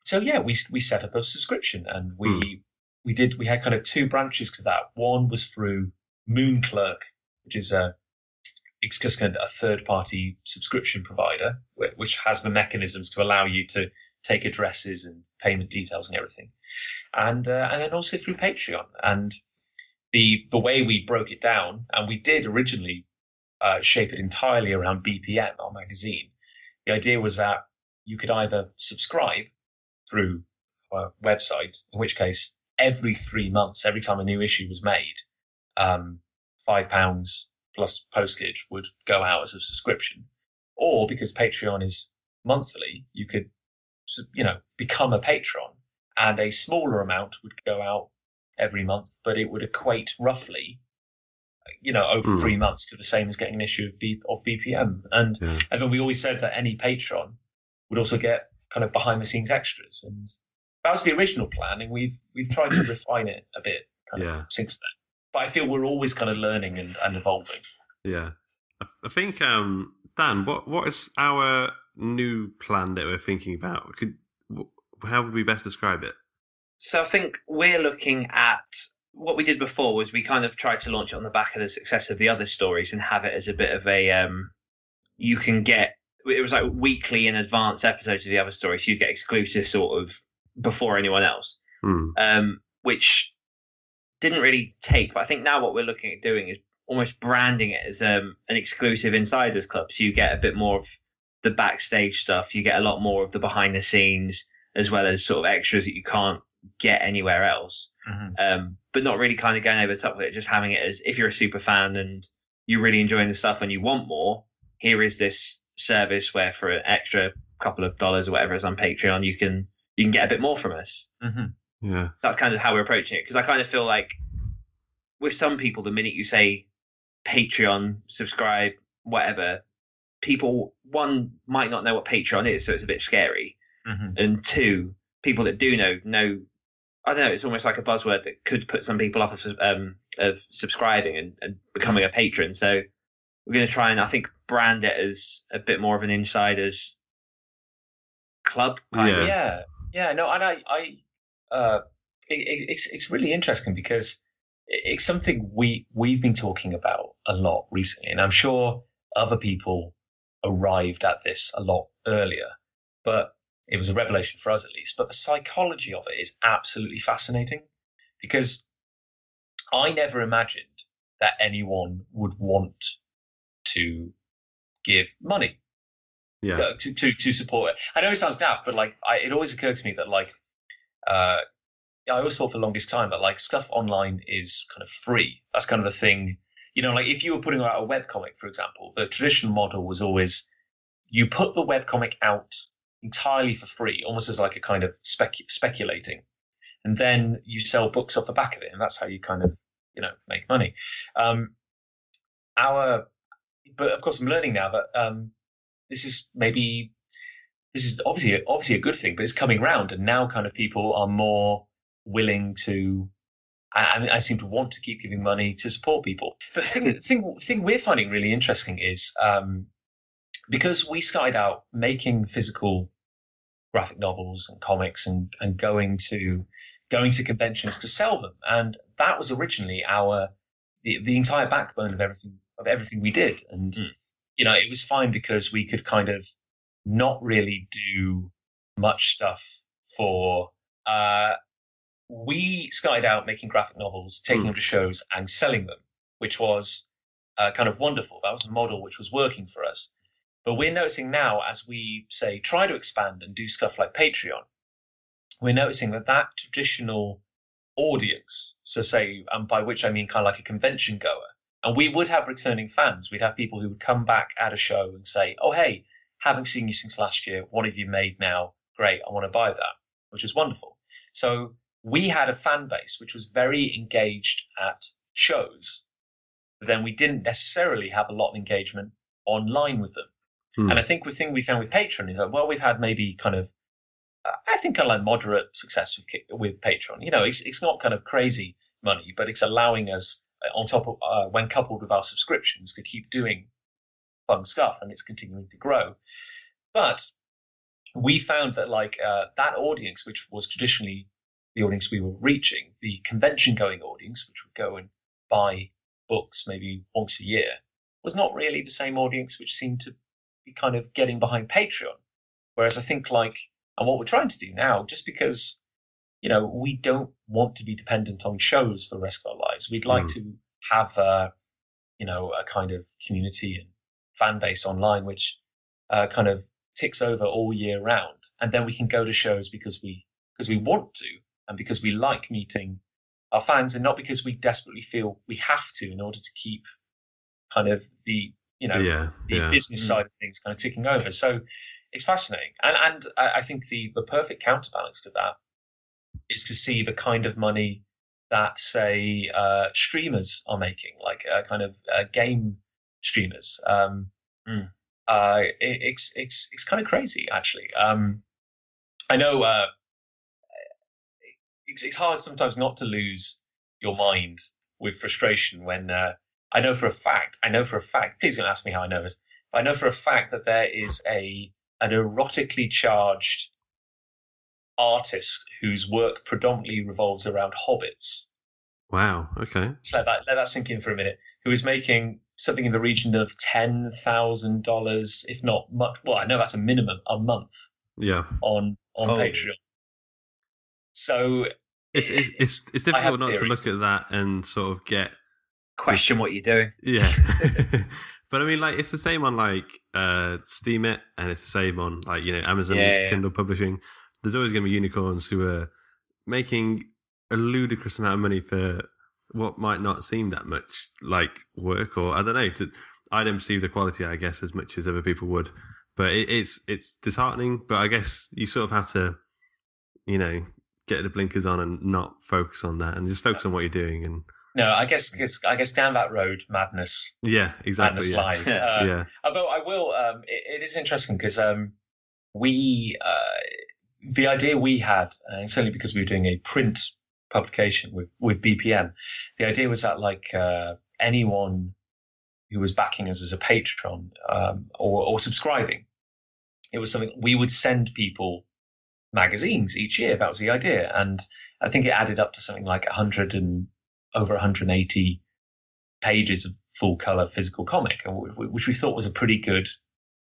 so yeah, we we set up a subscription, and we we did we had kind of two branches to that. One was through MoonClerk, which is a it's just kind of a third party subscription provider, which has the mechanisms to allow you to take addresses and payment details and everything, and uh, and then also through Patreon. And the the way we broke it down, and we did originally uh, shape it entirely around BPM, our magazine. The idea was that you could either subscribe through our website, in which case every three months, every time a new issue was made, um, five pounds plus postage would go out as a subscription. Or because Patreon is monthly, you could, you know, become a patron, and a smaller amount would go out every month, but it would equate roughly, you know, over Hmm. three months to the same as getting an issue of, B- of BPM. And and then we always said that any patron would also get kind of behind the scenes extras, and that was the original plan. And we've we've tried to refine it a bit kind Yeah. of since then. But I feel we're always kind of learning and, and evolving. Yeah, I, I think um, Dan, what what is our new plan that we're thinking about? Could how would we best describe it? So I think we're looking at what we did before was we kind of tried to launch it on the back of the success of the other stories and have it as a bit of a um, you can get it was like weekly in advance episodes of the other stories. So you get exclusive sort of before anyone else, Hmm. um, which didn't really take. But I think now what we're looking at doing is almost branding it as um, an exclusive insiders club. So you get a bit more of the backstage stuff. You get a lot more of the behind the scenes as well as sort of extras that you can't get anywhere else. Um, but not really kind of going over the top with it. Just having it as if you're a super fan and you're really enjoying the stuff and you want more. Here is this service where for an extra couple of dollars or whatever is on Patreon, you can you can get a bit more from us Mm-hmm. Yeah, that's kind of how we're approaching it because I kind of feel like with some people, the minute you say Patreon, subscribe, whatever, people one might not know what Patreon is, so it's a bit scary, Mhm. and two, people that do know know. I don't know. It's almost like a buzzword that could put some people off of um, of subscribing and, and becoming a patron. So we're going to try and I think brand it as a bit more of an insiders club. Yeah. Of. Yeah, yeah, no, and I, I, uh, it, it, it's it's really interesting because it's something we we've been talking about a lot recently, and I'm sure other people arrived at this a lot earlier, but it was a revelation for us at least. But the psychology of it is absolutely fascinating because I never imagined that anyone would want to give money yeah, to, to, to, support it. I know it sounds daft, but like I, it always occurred to me that like uh, I always thought for the longest time that like stuff online is kind of free. That's kind of a thing. You know, like if you were putting out a webcomic, for example, the traditional model was always you put the webcomic out entirely for free, almost as like a kind of spec- speculating, and then you sell books off the back of it, and that's how you kind of you know make money. Um, our, but of course, I'm learning now that um, this is maybe this is obviously obviously a good thing, but it's coming round, and now kind of people are more willing to. I, I seem to want to keep giving money to support people. But the thing, thing, thing we're finding really interesting is um, because we started out making physical graphic novels and comics and, and going to going to conventions to sell them, and that was originally our the, the entire backbone of everything of everything we did, and you know it was fine because we could kind of not really do much stuff for. Uh, we started out making graphic novels, taking them to shows, and selling them, which was uh, kind of wonderful. That was a model which was working for us. But we're noticing now, as we say, try to expand and do stuff like Patreon, we're noticing that that traditional audience, so say, and by which I mean kind of like a convention goer, and we would have returning fans. We'd have people who would come back at a show and say, "Oh, hey, haven't seen you since last year. What have you made now? Great, I want to buy that," which is wonderful. So we had a fan base which was very engaged at shows, but then we didn't necessarily have a lot of engagement online with them. Hmm. And I think the thing we found with Patreon is that well, we've had maybe kind of, uh, I think kind of like moderate success with with Patreon. You know, it's it's not kind of crazy money, but it's allowing us uh, on top of uh, when coupled with our subscriptions to keep doing fun stuff, and it's continuing to grow. But we found that like uh, that audience, which was traditionally the audience we were reaching, the convention going audience, which would go and buy books maybe once a year, was not really the same audience which seemed to be kind of getting behind Patreon. Whereas I think like, and what we're trying to do now, just because, you know, we don't want to be dependent on shows for the rest of our lives, we'd like to have, uh, you know, a kind of community and fan base online, which uh, kind of ticks over all year round. And then we can go to shows because we, because we want to and because we like meeting our fans and not because we desperately feel we have to in order to keep kind of the you know Yeah, the yeah. business Mm. side of things kind of ticking over. So it's fascinating. And and I I think the the perfect counterbalance to that is to see the kind of money that say uh, streamers are making like uh, kind of uh, game streamers. Um, uh, it, it's it's it's kind of crazy actually. Um, I know uh, it's, it's hard sometimes not to lose your mind with frustration when uh, I know for a fact, I know for a fact, please don't ask me how I know this, but I know for a fact that there is a an erotically charged artist whose work predominantly revolves around hobbits. Wow. Okay. So let that let that sink in for a minute. Who is making something in the region of ten thousand dollars, if not much? Well, I know that's a minimum a month Yeah. on on Oh. Patreon. So It's it's it's, it's difficult not to look at that and sort of get Question what you're doing. Yeah. but I mean, like, it's the same on like uh, Steemit, and it's the same on like you know Amazon Yeah, yeah. Kindle publishing. There's always going to be unicorns who are making a ludicrous amount of money for what might not seem that much like work, or I don't know. To, I don't perceive the quality, I guess, as much as other people would. But it, it's it's disheartening. But I guess you sort of have to, you know, get the blinkers on and not focus on that, and just focus on what you're doing. And no, I guess, guess I guess down that road, madness yeah, exactly. madness yeah. lies. Uh, yeah. Although I will, um, it, it is interesting because um, we, uh, the idea we had, uh, and certainly because we were doing a print publication with with BPM, the idea was that like uh, anyone who was backing us as a patron um, or, or subscribing, it was something we would send people magazines each year. That was the idea, and I think it added up to something like a 100 and over 180 pages of full color physical comic, and w- w- which we thought was a pretty good.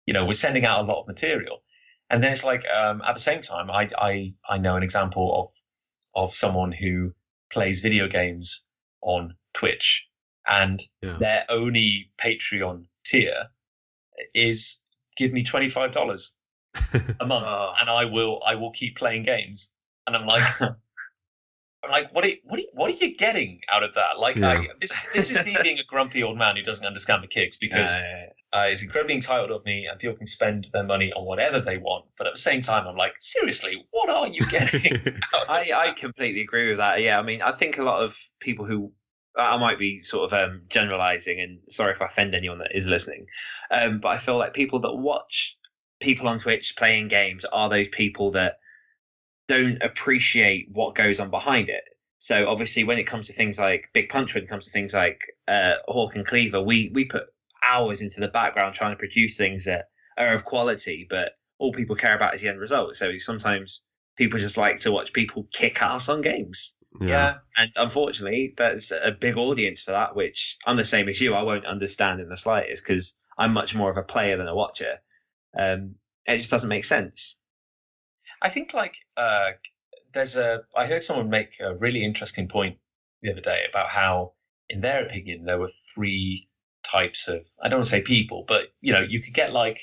You know, we're sending out a lot of material, and then it's like um, at the same time, I I I know an example of of someone who plays video games on Twitch, and Yeah. their only Patreon tier is give me twenty five dollars a month, and I will I will keep playing games. And I'm like, I'm like, what are you, what are what are you getting out of that? Like, I, this this is me being a grumpy old man who doesn't understand the kicks because uh, it's incredibly entitled of me, and people can spend their money on whatever they want. But at the same time, I'm like, seriously, what are you getting? I, I completely agree with that. Yeah, I mean, I think a lot of people who I might be sort of um, generalizing, and sorry if I offend anyone that is listening, um, but I feel like people that watch people on Twitch playing games are those people that don't appreciate what goes on behind it. So obviously, when it comes to things like Big Punch, when it comes to things like uh, Hawk and Cleaver, we we put hours into the background trying to produce things that are of quality, but all people care about is the end result. So sometimes people just like to watch people kick ass on games. Yeah. And unfortunately, there's a big audience for that, which I'm the same as you. I won't understand in the slightest because I'm much more of a player than a watcher. Um, it just doesn't make sense. I think like uh, there's a. I heard someone make a really interesting point the other day about how, in their opinion, there were three types of. I don't want to say people, but you know, you could get like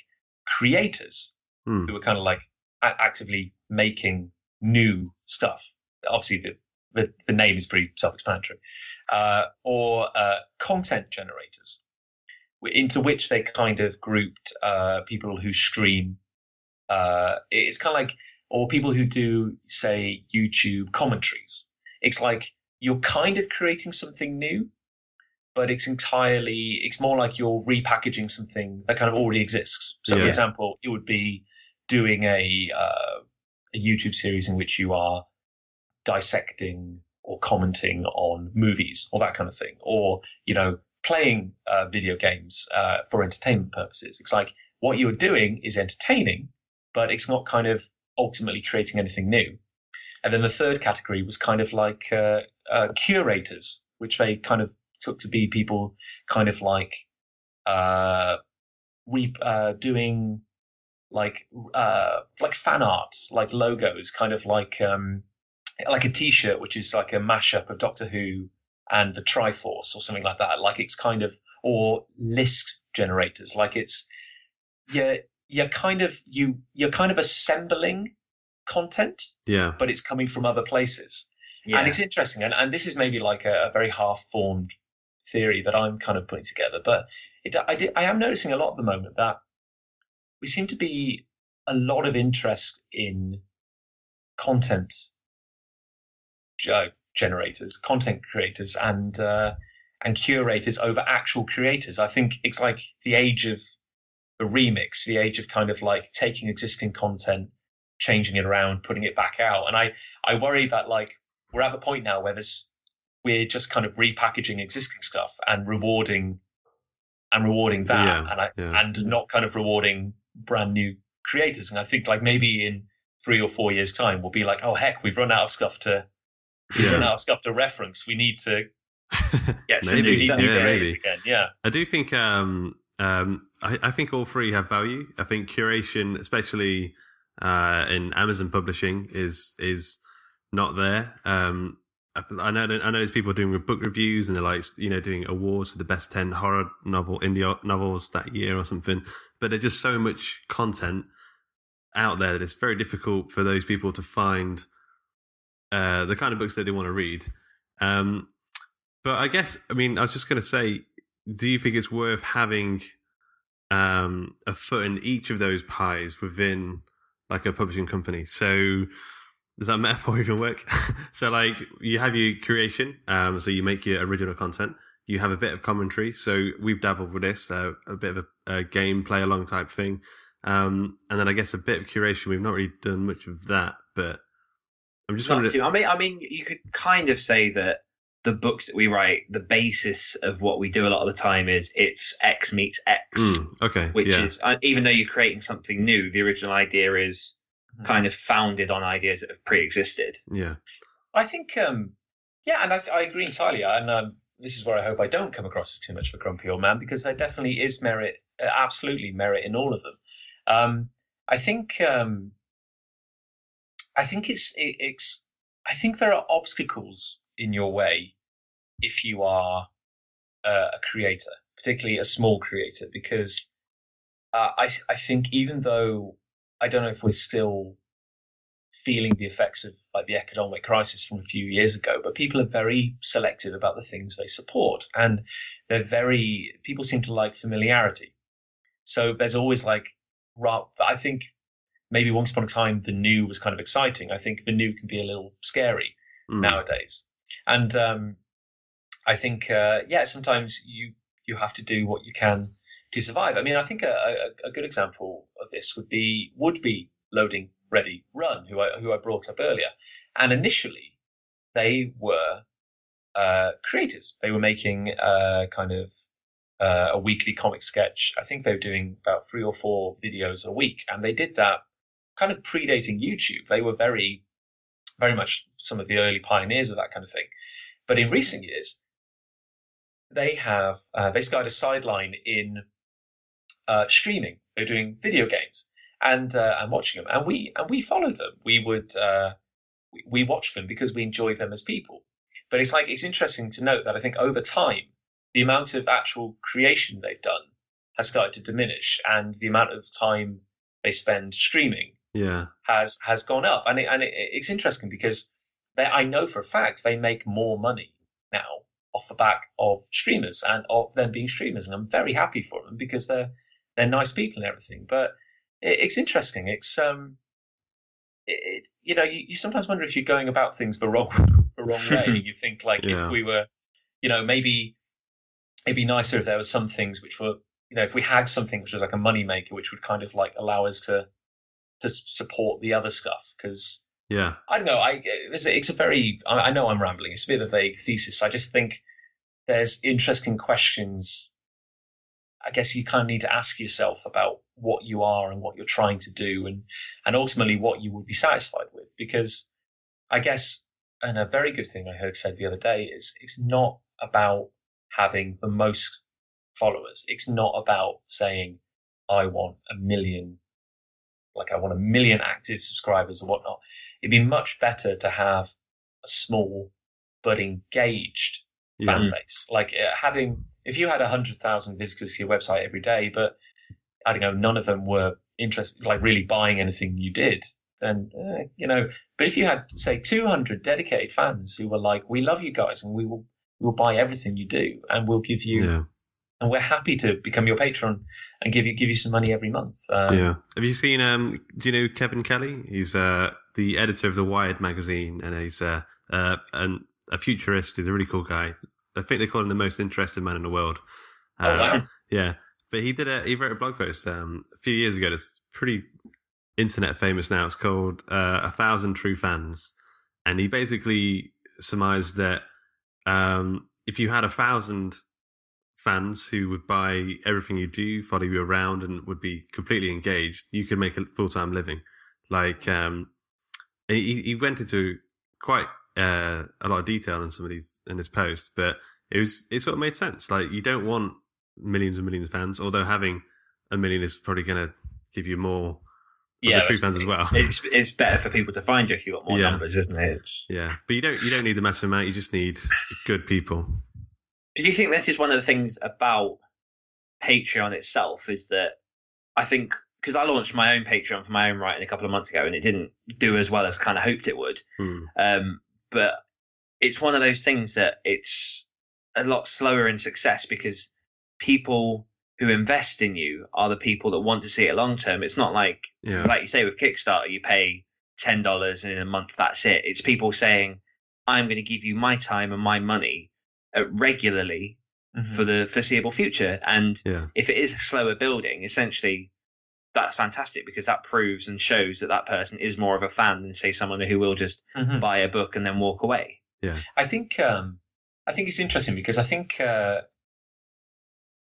creators Hmm. who were kind of like actively making new stuff. Obviously, the the, the name is pretty self-explanatory, uh, or uh, content generators, into which they kind of grouped uh, people who stream. Uh, it's kind of like, or people who do, say, YouTube commentaries. It's like you're kind of creating something new, but it's entirely. It's more like you're repackaging something that kind of already exists. So, for example, it would be doing a uh, a YouTube series in which you are dissecting or commenting on movies or that kind of thing, or you know, playing uh, video games uh, for entertainment purposes. It's like what you're doing is entertaining, but it's not kind of ultimately creating anything new. And then the third category was kind of like uh, uh, curators, which they kind of took to be people kind of like uh, re- uh, doing like uh, like fan art, like logos, kind of like um, like a T-shirt, which is like a mashup of Doctor Who and the Triforce or something like that. Like it's kind of or list generators, like it's you're you're kind of you you're kind of assembling content, Yeah. but it's coming from other places. Yeah. And it's interesting, and, and this is maybe like a, a very half-formed theory that I'm kind of putting together. But it, I, did, I am noticing a lot at the moment that we seem to be a lot of interest in content ge- generators, content creators, and uh, and curators over actual creators. I think it's like the age of the remix, the age of kind of like taking existing content, changing it around, putting it back out. And I I worry that like we're at the point now where there's we're just kind of repackaging existing stuff and rewarding and rewarding that Yeah, and I, yeah. and not kind of rewarding brand new creators. And I think like maybe in three or four years' time we'll be like, oh heck, we've run out of stuff to we've run out of stuff to reference. We need to get some Maybe, new, new yeah, maybe. again. Yeah. I do think um, um, I, I think all three have value. I think curation, especially uh, in Amazon publishing, is is not there. Um, I, know I know there's people doing book reviews and they're like you know doing awards for the best ten horror novel indie novels that year or something. But there's just so much content out there that it's very difficult for those people to find uh, the kind of books that they want to read. Um, but I guess, I mean, I was just going to say, do you think it's worth having um, a foot in each of those pies within like a publishing company? So does that metaphor even work? so like you have your creation, um, so you make your original content. You have a bit of commentary. So we've dabbled with this, uh, a bit of a, a game play along type thing. Um, and then I guess a bit of curation. We've not really done much of that, but I'm just Not wondering. too. I mean, I mean, you could kind of say that the books that we write, the basis of what we do a lot of the time is it's X meets X, Mm, okay, which yeah. is uh, even though you're creating something new, the original idea is kind of founded on ideas that have pre-existed. yeah. I think, um, yeah, and I, I agree entirely. And um, this is where I hope I don't come across as too much of a grumpy old man because there definitely is merit, uh, absolutely merit in all of them. Um, I think, um, I think it's, it, it's, I think there are obstacles in your way if you are uh, a creator, particularly a small creator, because uh, I, I think even though I don't know if we're still feeling the effects of like the economic crisis from a few years ago, but people are very selective about the things they support, and they're very people seem to like familiarity. So there's always like, I think maybe once upon a time the new was kind of exciting. I think the new can be a little scary Mm. nowadays, and um, I think uh, yeah, sometimes you you have to do what you can to survive. I mean, I think a, a, a good example of this would be would be loading ready run, who I who I brought up earlier, and initially they were uh, creators. They were making uh, kind of uh, a weekly comic sketch. I think they were doing about three or four videos a week, and they did that kind of predating YouTube. They were very, very much some of the early pioneers of that kind of thing. But in recent years, they have uh, they started a sideline in uh, streaming. They're doing video games and uh, and watching them, and we and we followed them. We would uh, we, we watch them because we enjoy them as people. But it's like it's interesting to note that I think over time the amount of actual creation they've done has started to diminish, and the amount of time they spend streaming Yeah. has has gone up, and it, and it, it's interesting because they, I know for a fact they make more money now off the back of streamers and of them being streamers, and I'm very happy for them because they're they're nice people and everything. But it, it's interesting. It's um, it, you know you, you sometimes wonder if you're going about things the wrong the wrong way. you think like Yeah. if we were, you know, maybe it'd be nicer if there was some things which were you know if we had something which was like a money maker which would kind of like allow us to to support the other stuff because Yeah. I don't know. I it's a, it's a very. I I know I'm rambling. It's a bit of a vague thesis. I just think there's interesting questions. I guess you kind of need to ask yourself about what you are and what you're trying to do, and and ultimately what you would be satisfied with. Because I guess, and a very good thing I heard said the other day is it's not about having the most followers. It's not about saying I want a million like I want a million active subscribers and whatnot. It'd be much better to have a small but engaged fan base. Like uh, having, if you had a hundred thousand visitors to your website every day, but I don't know, none of them were interested, like really buying anything you did, then uh, you know. But if you had, say, two hundred dedicated fans who were like, "We love you guys, and we will, we will buy everything you do, and we'll give you." Yeah. And we're happy to become your patron and give you give you some money every month. Um, yeah. Have you seen? Um, do you know Kevin Kelly? He's uh, the editor of the Wired magazine, and he's uh, uh, an, a futurist. He's a really cool guy. I think they call him the most interesting man in the world. Oh, Uh, wow. Yeah, but he did a he wrote a blog post um, a few years ago. That's pretty internet famous now. It's called uh, "A Thousand True Fans," and he basically surmised that um, if you had a thousand fans who would buy everything you do, follow you around, and would be completely engaged, you could make a full time living. Like um, he, he went into quite uh, a lot of detail in some of these in his post, but it was it sort of made sense. Like you don't want millions and millions of fans, although having a million is probably going to give you more. Yeah, true fans as well. It's it's better for people to find you if you got more Yeah. numbers, isn't it? It's, Yeah, but you don't you don't need the massive amount. You just need good people. Do you think this is one of the things about Patreon itself? Is that I think because I launched my own Patreon for my own writing a couple of months ago, and it didn't do as well as kind of hoped it would. Hmm. Um, but it's one of those things that it's a lot slower in success because people who invest in you are the people that want to see it long term. It's not like, Yeah. like you say with Kickstarter, you pay ten dollars and in a month that's it. It's people saying, "I'm going to give you my time and my money uh, regularly for the foreseeable future." And Yeah. if it is slower building, essentially. That's fantastic because that proves and shows that that person is more of a fan than say someone who will just Mhm. buy a book and then walk away. Yeah. I think um, I think it's interesting because I think uh,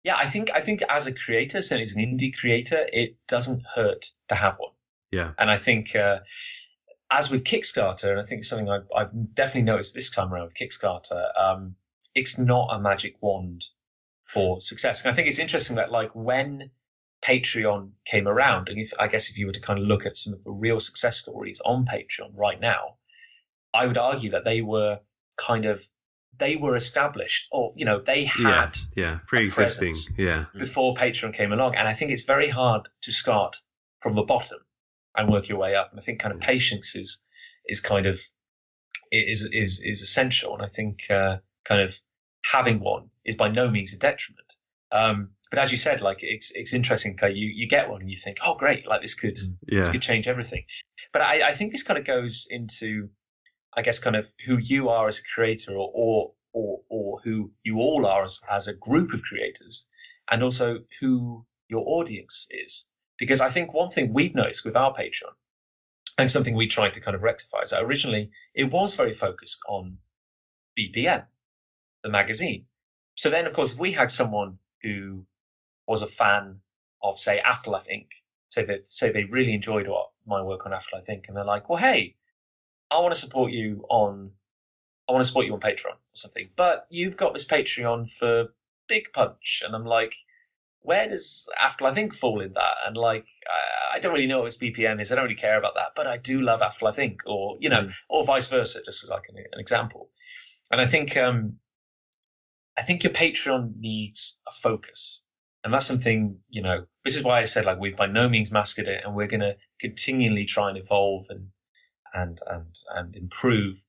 yeah, I think I think as a creator, certainly as an indie creator, it doesn't hurt to have one. Yeah. And I think uh, as with Kickstarter, and I think it's something I've, I've definitely noticed this time around with Kickstarter, um, it's not a magic wand for success. And I think it's interesting that like when Patreon came around, and if I guess if you were to kind of look at some of the real success stories on Patreon right now, I would argue that they were kind of they were established, or you know, they Yeah, had yeah, pre-existing. Yeah, before Patreon came along, and I think it's very hard to start from the bottom and work your way up. And I think kind of patience is is kind of is is is essential. And I think uh, kind of having one is by no means a detriment. Um, but as you said, like it's it's interesting. Kai, You you get one and you think, oh great, like this could this could change everything. But I, I think this kind of goes into, I guess, kind of who you are as a creator, or or or, or who you all are as, as a group of creators, and also who your audience is. Because I think one thing we've noticed with our Patreon, and something we tried to kind of rectify, is that originally it was very focused on BPM, the magazine. So then, of course, if we had someone who was a fan of, say, Afterlife Inc., say that say they really enjoyed what my work on Afterlife Inc., and they're like, well, hey, I want to support you on, I want to support you on Patreon or something, but you've got this Patreon for Big Punch, and I'm like, where does Afterlife Inc. fall in that? And like, I, I don't really know what its BPM is. I don't really care about that, but I do love Afterlife Inc. Or you know, or vice versa, just as like an, an example. And I think, um, I think your Patreon needs a focus, and that's something you know. This is why I said like we've by no means mastered it, and we're going to continually try and evolve and and and and improve.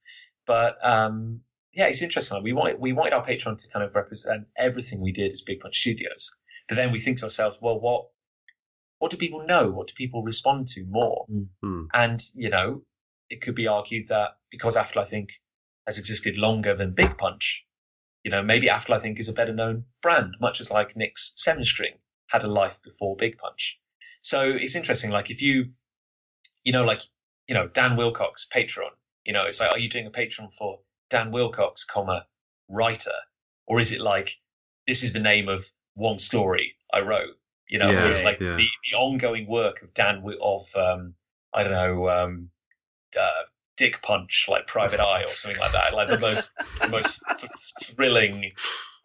But um, yeah, it's interesting. We wanted we wanted our Patreon to kind of represent everything we did as Big Punch Studios. But then we think to ourselves, well, what what do people know? What do people respond to more? Hmm. And you know, it could be argued that because Afterlife Inc. has existed longer than Big Punch, you know, maybe Afterlife Inc is a better known brand, much as like Nick's Seven String had a life before Big Punch. So it's interesting. Like if you, you know, like you know, Dan Willcocks Patreon. You know, it's like, are you doing a Patreon for Dan Willcocks, comma writer, or is it like this is the name of one story I wrote? You know, Yeah, or it's like yeah. the, the ongoing work of Dan of um, I don't know, um, uh, Dick Punch, like Private Eye or something like that. Like the most the most th- thrilling.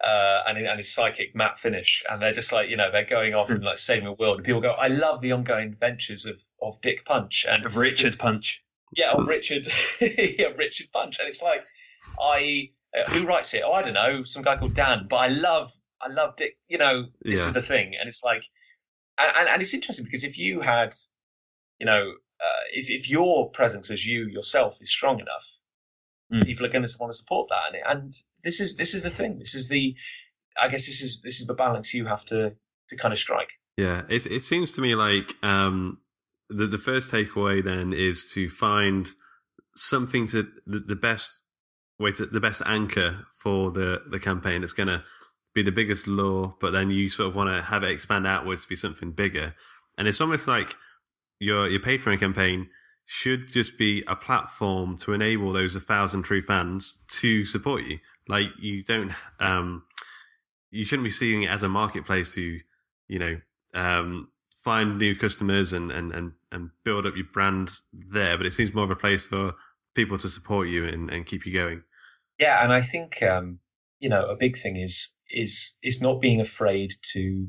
Uh, and, and his psychic Matt Finish, and they're just like you know they're going off and like saving the world, and people go, "I love the ongoing adventures of of Dick Punch and of Richard Punch." Yeah, of Richard, yeah, Richard Punch, and it's like I uh, who writes it? Oh, I don't know, some guy called Dan, but I love I love Dick. You know, this Yeah. is the thing, and it's like, and, and, and it's interesting because if you had, you know, uh, if if your presence as you yourself is strong enough, people are going to want to support that, and, and this is this is the thing. This is the, I guess this is this is the balance you have to to kind of strike. Yeah, it it seems to me like um, the the first takeaway then is to find something to the, the best way to the best anchor for the the campaign. It's going to be the biggest law, but then you sort of want to have it expand outwards to be something bigger. And it's almost like your your Patreon campaign should just be a platform to enable those a thousand true fans to support you. Like you don't, um, you shouldn't be seeing it as a marketplace to, you know, um, find new customers and, and, and, and build up your brand there. But it seems more of a place for people to support you and, and keep you going. Yeah, and I think um, you know a big thing is is is not being afraid to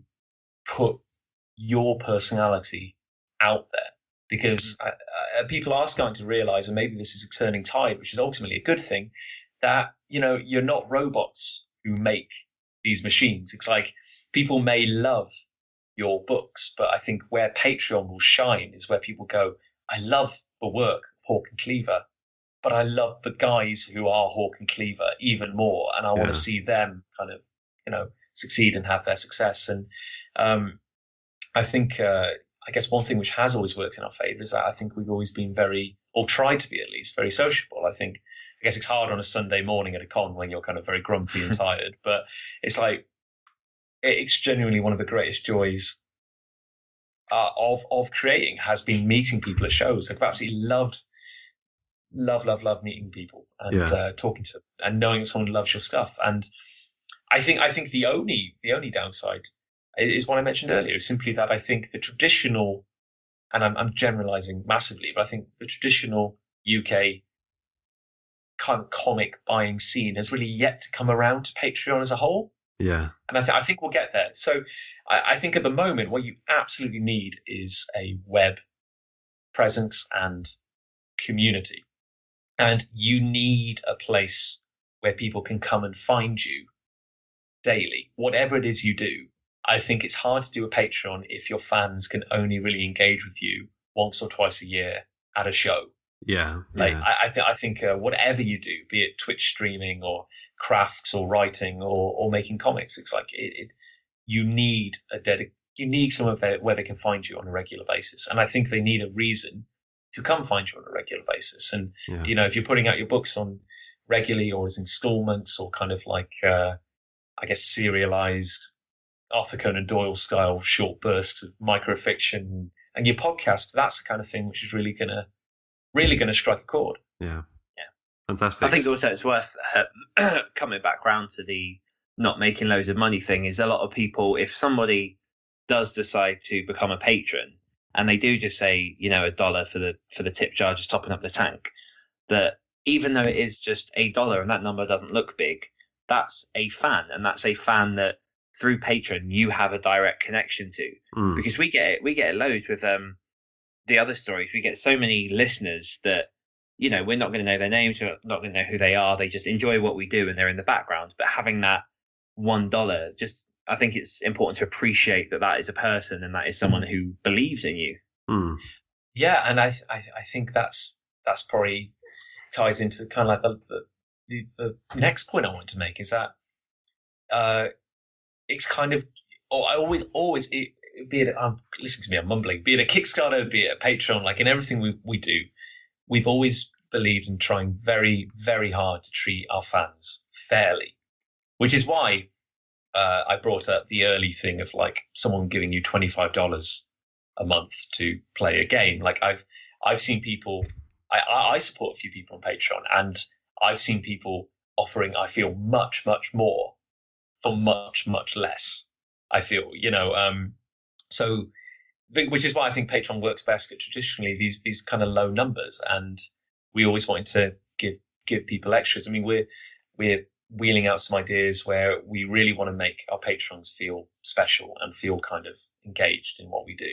put your personality out there because uh, uh, people are starting to realize, and maybe this is a turning tide, which is ultimately a good thing, that you know you're not robots who make these machines. It's like people may love your books, but I think where Patreon will shine is where people go, I love the work of Hawk and Cleaver, but I love the guys who are Hawk and Cleaver even more, and I want to see them kind of, you know, succeed and have their success. And um, I think, uh, I guess one thing which has always worked in our favour is that I think we've always been very, or tried to be at least, very sociable. I think, I guess it's hard on a Sunday morning at a con when you're kind of very grumpy and tired, but it's like it's genuinely one of the greatest joys uh, of of creating has been meeting people at shows. I've absolutely loved, love, love, love meeting people and Yeah. uh, talking to them and knowing someone loves your stuff. And I think I think the only the only downside is what I mentioned earlier. Is simply that I think the traditional, and I'm, I'm generalizing massively, but I think the traditional UK kind of comic buying scene has really yet to come around to Patreon as a whole Yeah. and I, th- I think we'll get there. So I, I think at the moment, what you absolutely need is a web presence and community, and you need a place where people can come and find you daily, whatever it is you do. I think it's hard to do a Patreon if your fans can only really engage with you once or twice a year at a show. Yeah. Like yeah. I, I think I think uh, whatever you do, be it Twitch streaming or crafts or writing or, or making comics, it's like it, it you need a dedic you need somewhere where, where they can find you on a regular basis, and I think they need a reason to come find you on a regular basis. And Yeah. you know, if you're putting out your books on regularly or as installments or kind of like uh, I guess serialized Arthur Conan Doyle style short bursts of microfiction and your podcast, that's the kind of thing which is really gonna really gonna strike a chord. Yeah. Yeah. Fantastic. I think also it's worth uh, coming back round to the not making loads of money thing. Is a lot of people, if somebody does decide to become a patron and they do just say, you know, a dollar for the for the tip jar, just topping up the tank, that even though it is just a dollar and that number doesn't look big, that's a fan, and that's a fan that through Patreon you have a direct connection to. Mm. because we get it we get it loads with um the other stories. We get so many listeners that you know we're not going to know their names we're not going to know who they are. They just enjoy what we do and they're in the background. But having that one dollar just i think it's important to appreciate that that is a person and that is someone who believes in you. Mm. Yeah, and I I, I think that's that's probably ties into kind of like the, the the next point I want to make is that uh, it's kind of oh, I always always it, be it um, listen to me I'm mumbling be it a Kickstarter be it a Patreon like in everything we we do we've always believed in trying very very hard to treat our fans fairly, which is why uh, I brought up the early thing of like someone giving you twenty five dollars a month to play a game. Like I've I've seen people, I I support a few people on Patreon, and I've seen people offering. I feel much much more for much much less. I feel you know. Um, so, which is why I think Patreon works best at traditionally these these kind of low numbers, and we always wanted to give give people extras. I mean, we're we're wheeling out some ideas where we really want to make our patrons feel special and feel kind of engaged in what we do.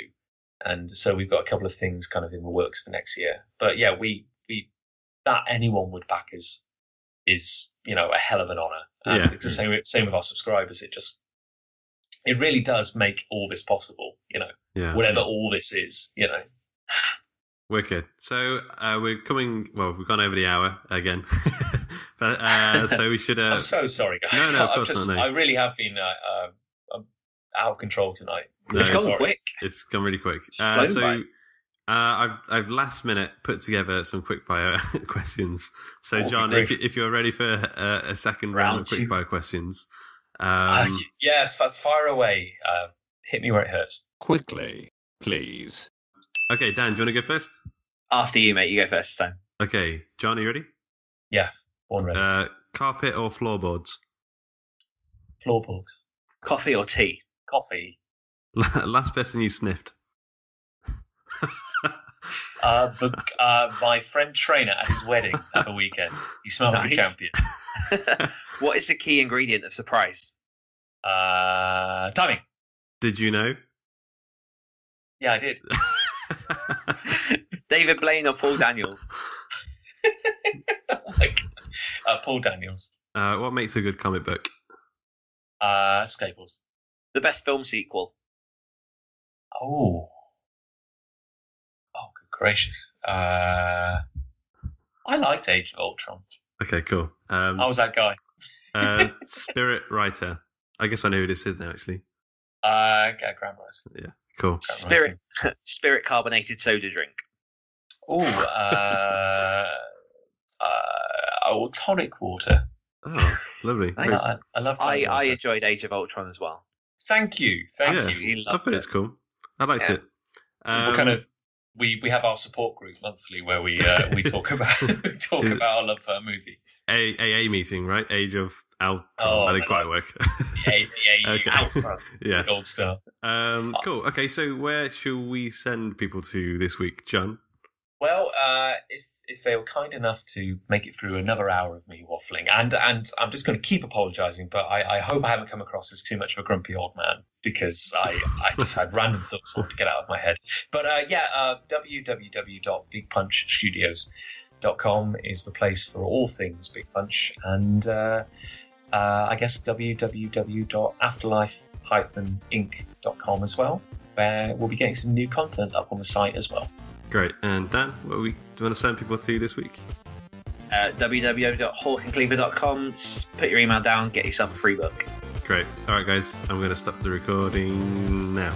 And so we've got a couple of things kind of in the works for next year. But yeah, we we that anyone would back is is you know a hell of an honor. And Yeah. it's the same same with our subscribers. It just it really does make all this possible. You know, Yeah. whatever all this is. You know, Wicked. So uh, we're coming. Well, we've gone over the hour again, but uh, so we should. Uh, I'm so sorry, guys. No, no, of course just, not. No. I really have been uh, uh, um, out of control tonight. No, it's gone quick. It's gone really quick. Uh, so by. Uh, I've I've last minute put together some quick fire questions. So Oh, Jon, if if you're ready for uh, a second round, Round of quick two. fire questions, um, Uh, yeah, f- fire away. Uh, hit me where it hurts. Quickly, please. okay, Dan, do you want to go first? After you, mate. You go first this time. Okay, Jon, are you ready? Yeah, born ready. Uh, carpet or floorboards? Floorboards. Coffee or tea? Coffee. Last person you sniffed. Uh, the, uh, my friend trainer at his wedding at the weekend. He smelled like a champion. What is the key ingredient of surprise? Uh, timing. Did you know? Yeah, I did. David Blaine or Paul Daniels? Uh, Paul Daniels. Uh, what makes a good comic book? Uh, Staples. The best film sequel? Oh. Good gracious. Uh, I liked Age of Ultron. Okay, cool. Um, I was that guy. uh, spirit writer. I guess I know who this is now. Actually, Uh, yeah, Graham Rice. yeah, cool. Spirit spirit carbonated soda drink. Oh, uh, uh, oh, tonic water. Oh, lovely. I, I, I love I, tonic I water. enjoyed Age of Ultron as well. Thank you, thank yeah, you. I thought it's cool. I liked Yeah. it. We're Um, kind of we we have our support group monthly where we uh, we talk about talk Is about our love for a movie. A- AA meeting, right? Age of Al. Oh, I didn't quite work. The A- the Okay. Yeah. Gold Star. Um, cool. Okay, so where shall we send people to this week, Jon? Well, uh, if if they were kind enough to make it through another hour of me waffling, and and I'm just going to keep apologising, but I, I hope I haven't come across as too much of a grumpy old man because I, I just had random thoughts I to get out of my head. But uh, yeah, uh, www.bigpunchstudios.com is the place for all things Big Punch, and uh, uh, I guess www.afterlife-inc.com as well, where we'll be getting some new content up on the site as well. Great. And Dan, what we do you want to send people to this week? Uh, www.hawkandcleaver.com. Put your email down, get yourself a free book. Great. All right, guys, I'm going to stop the recording now.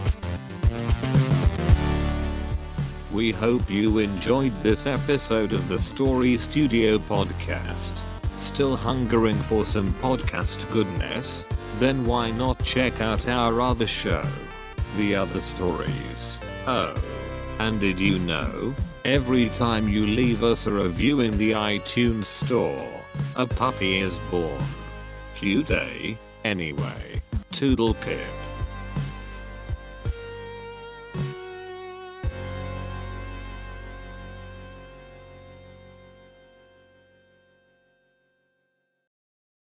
We hope you enjoyed this episode of the Story Studio podcast. Still hungering for some podcast goodness? Then why not check out our other show, The Other Stories? Oh, and did you know? Every time you leave us a review in the iTunes store, a puppy is born. Cute, eh? Anyway, toodle pip.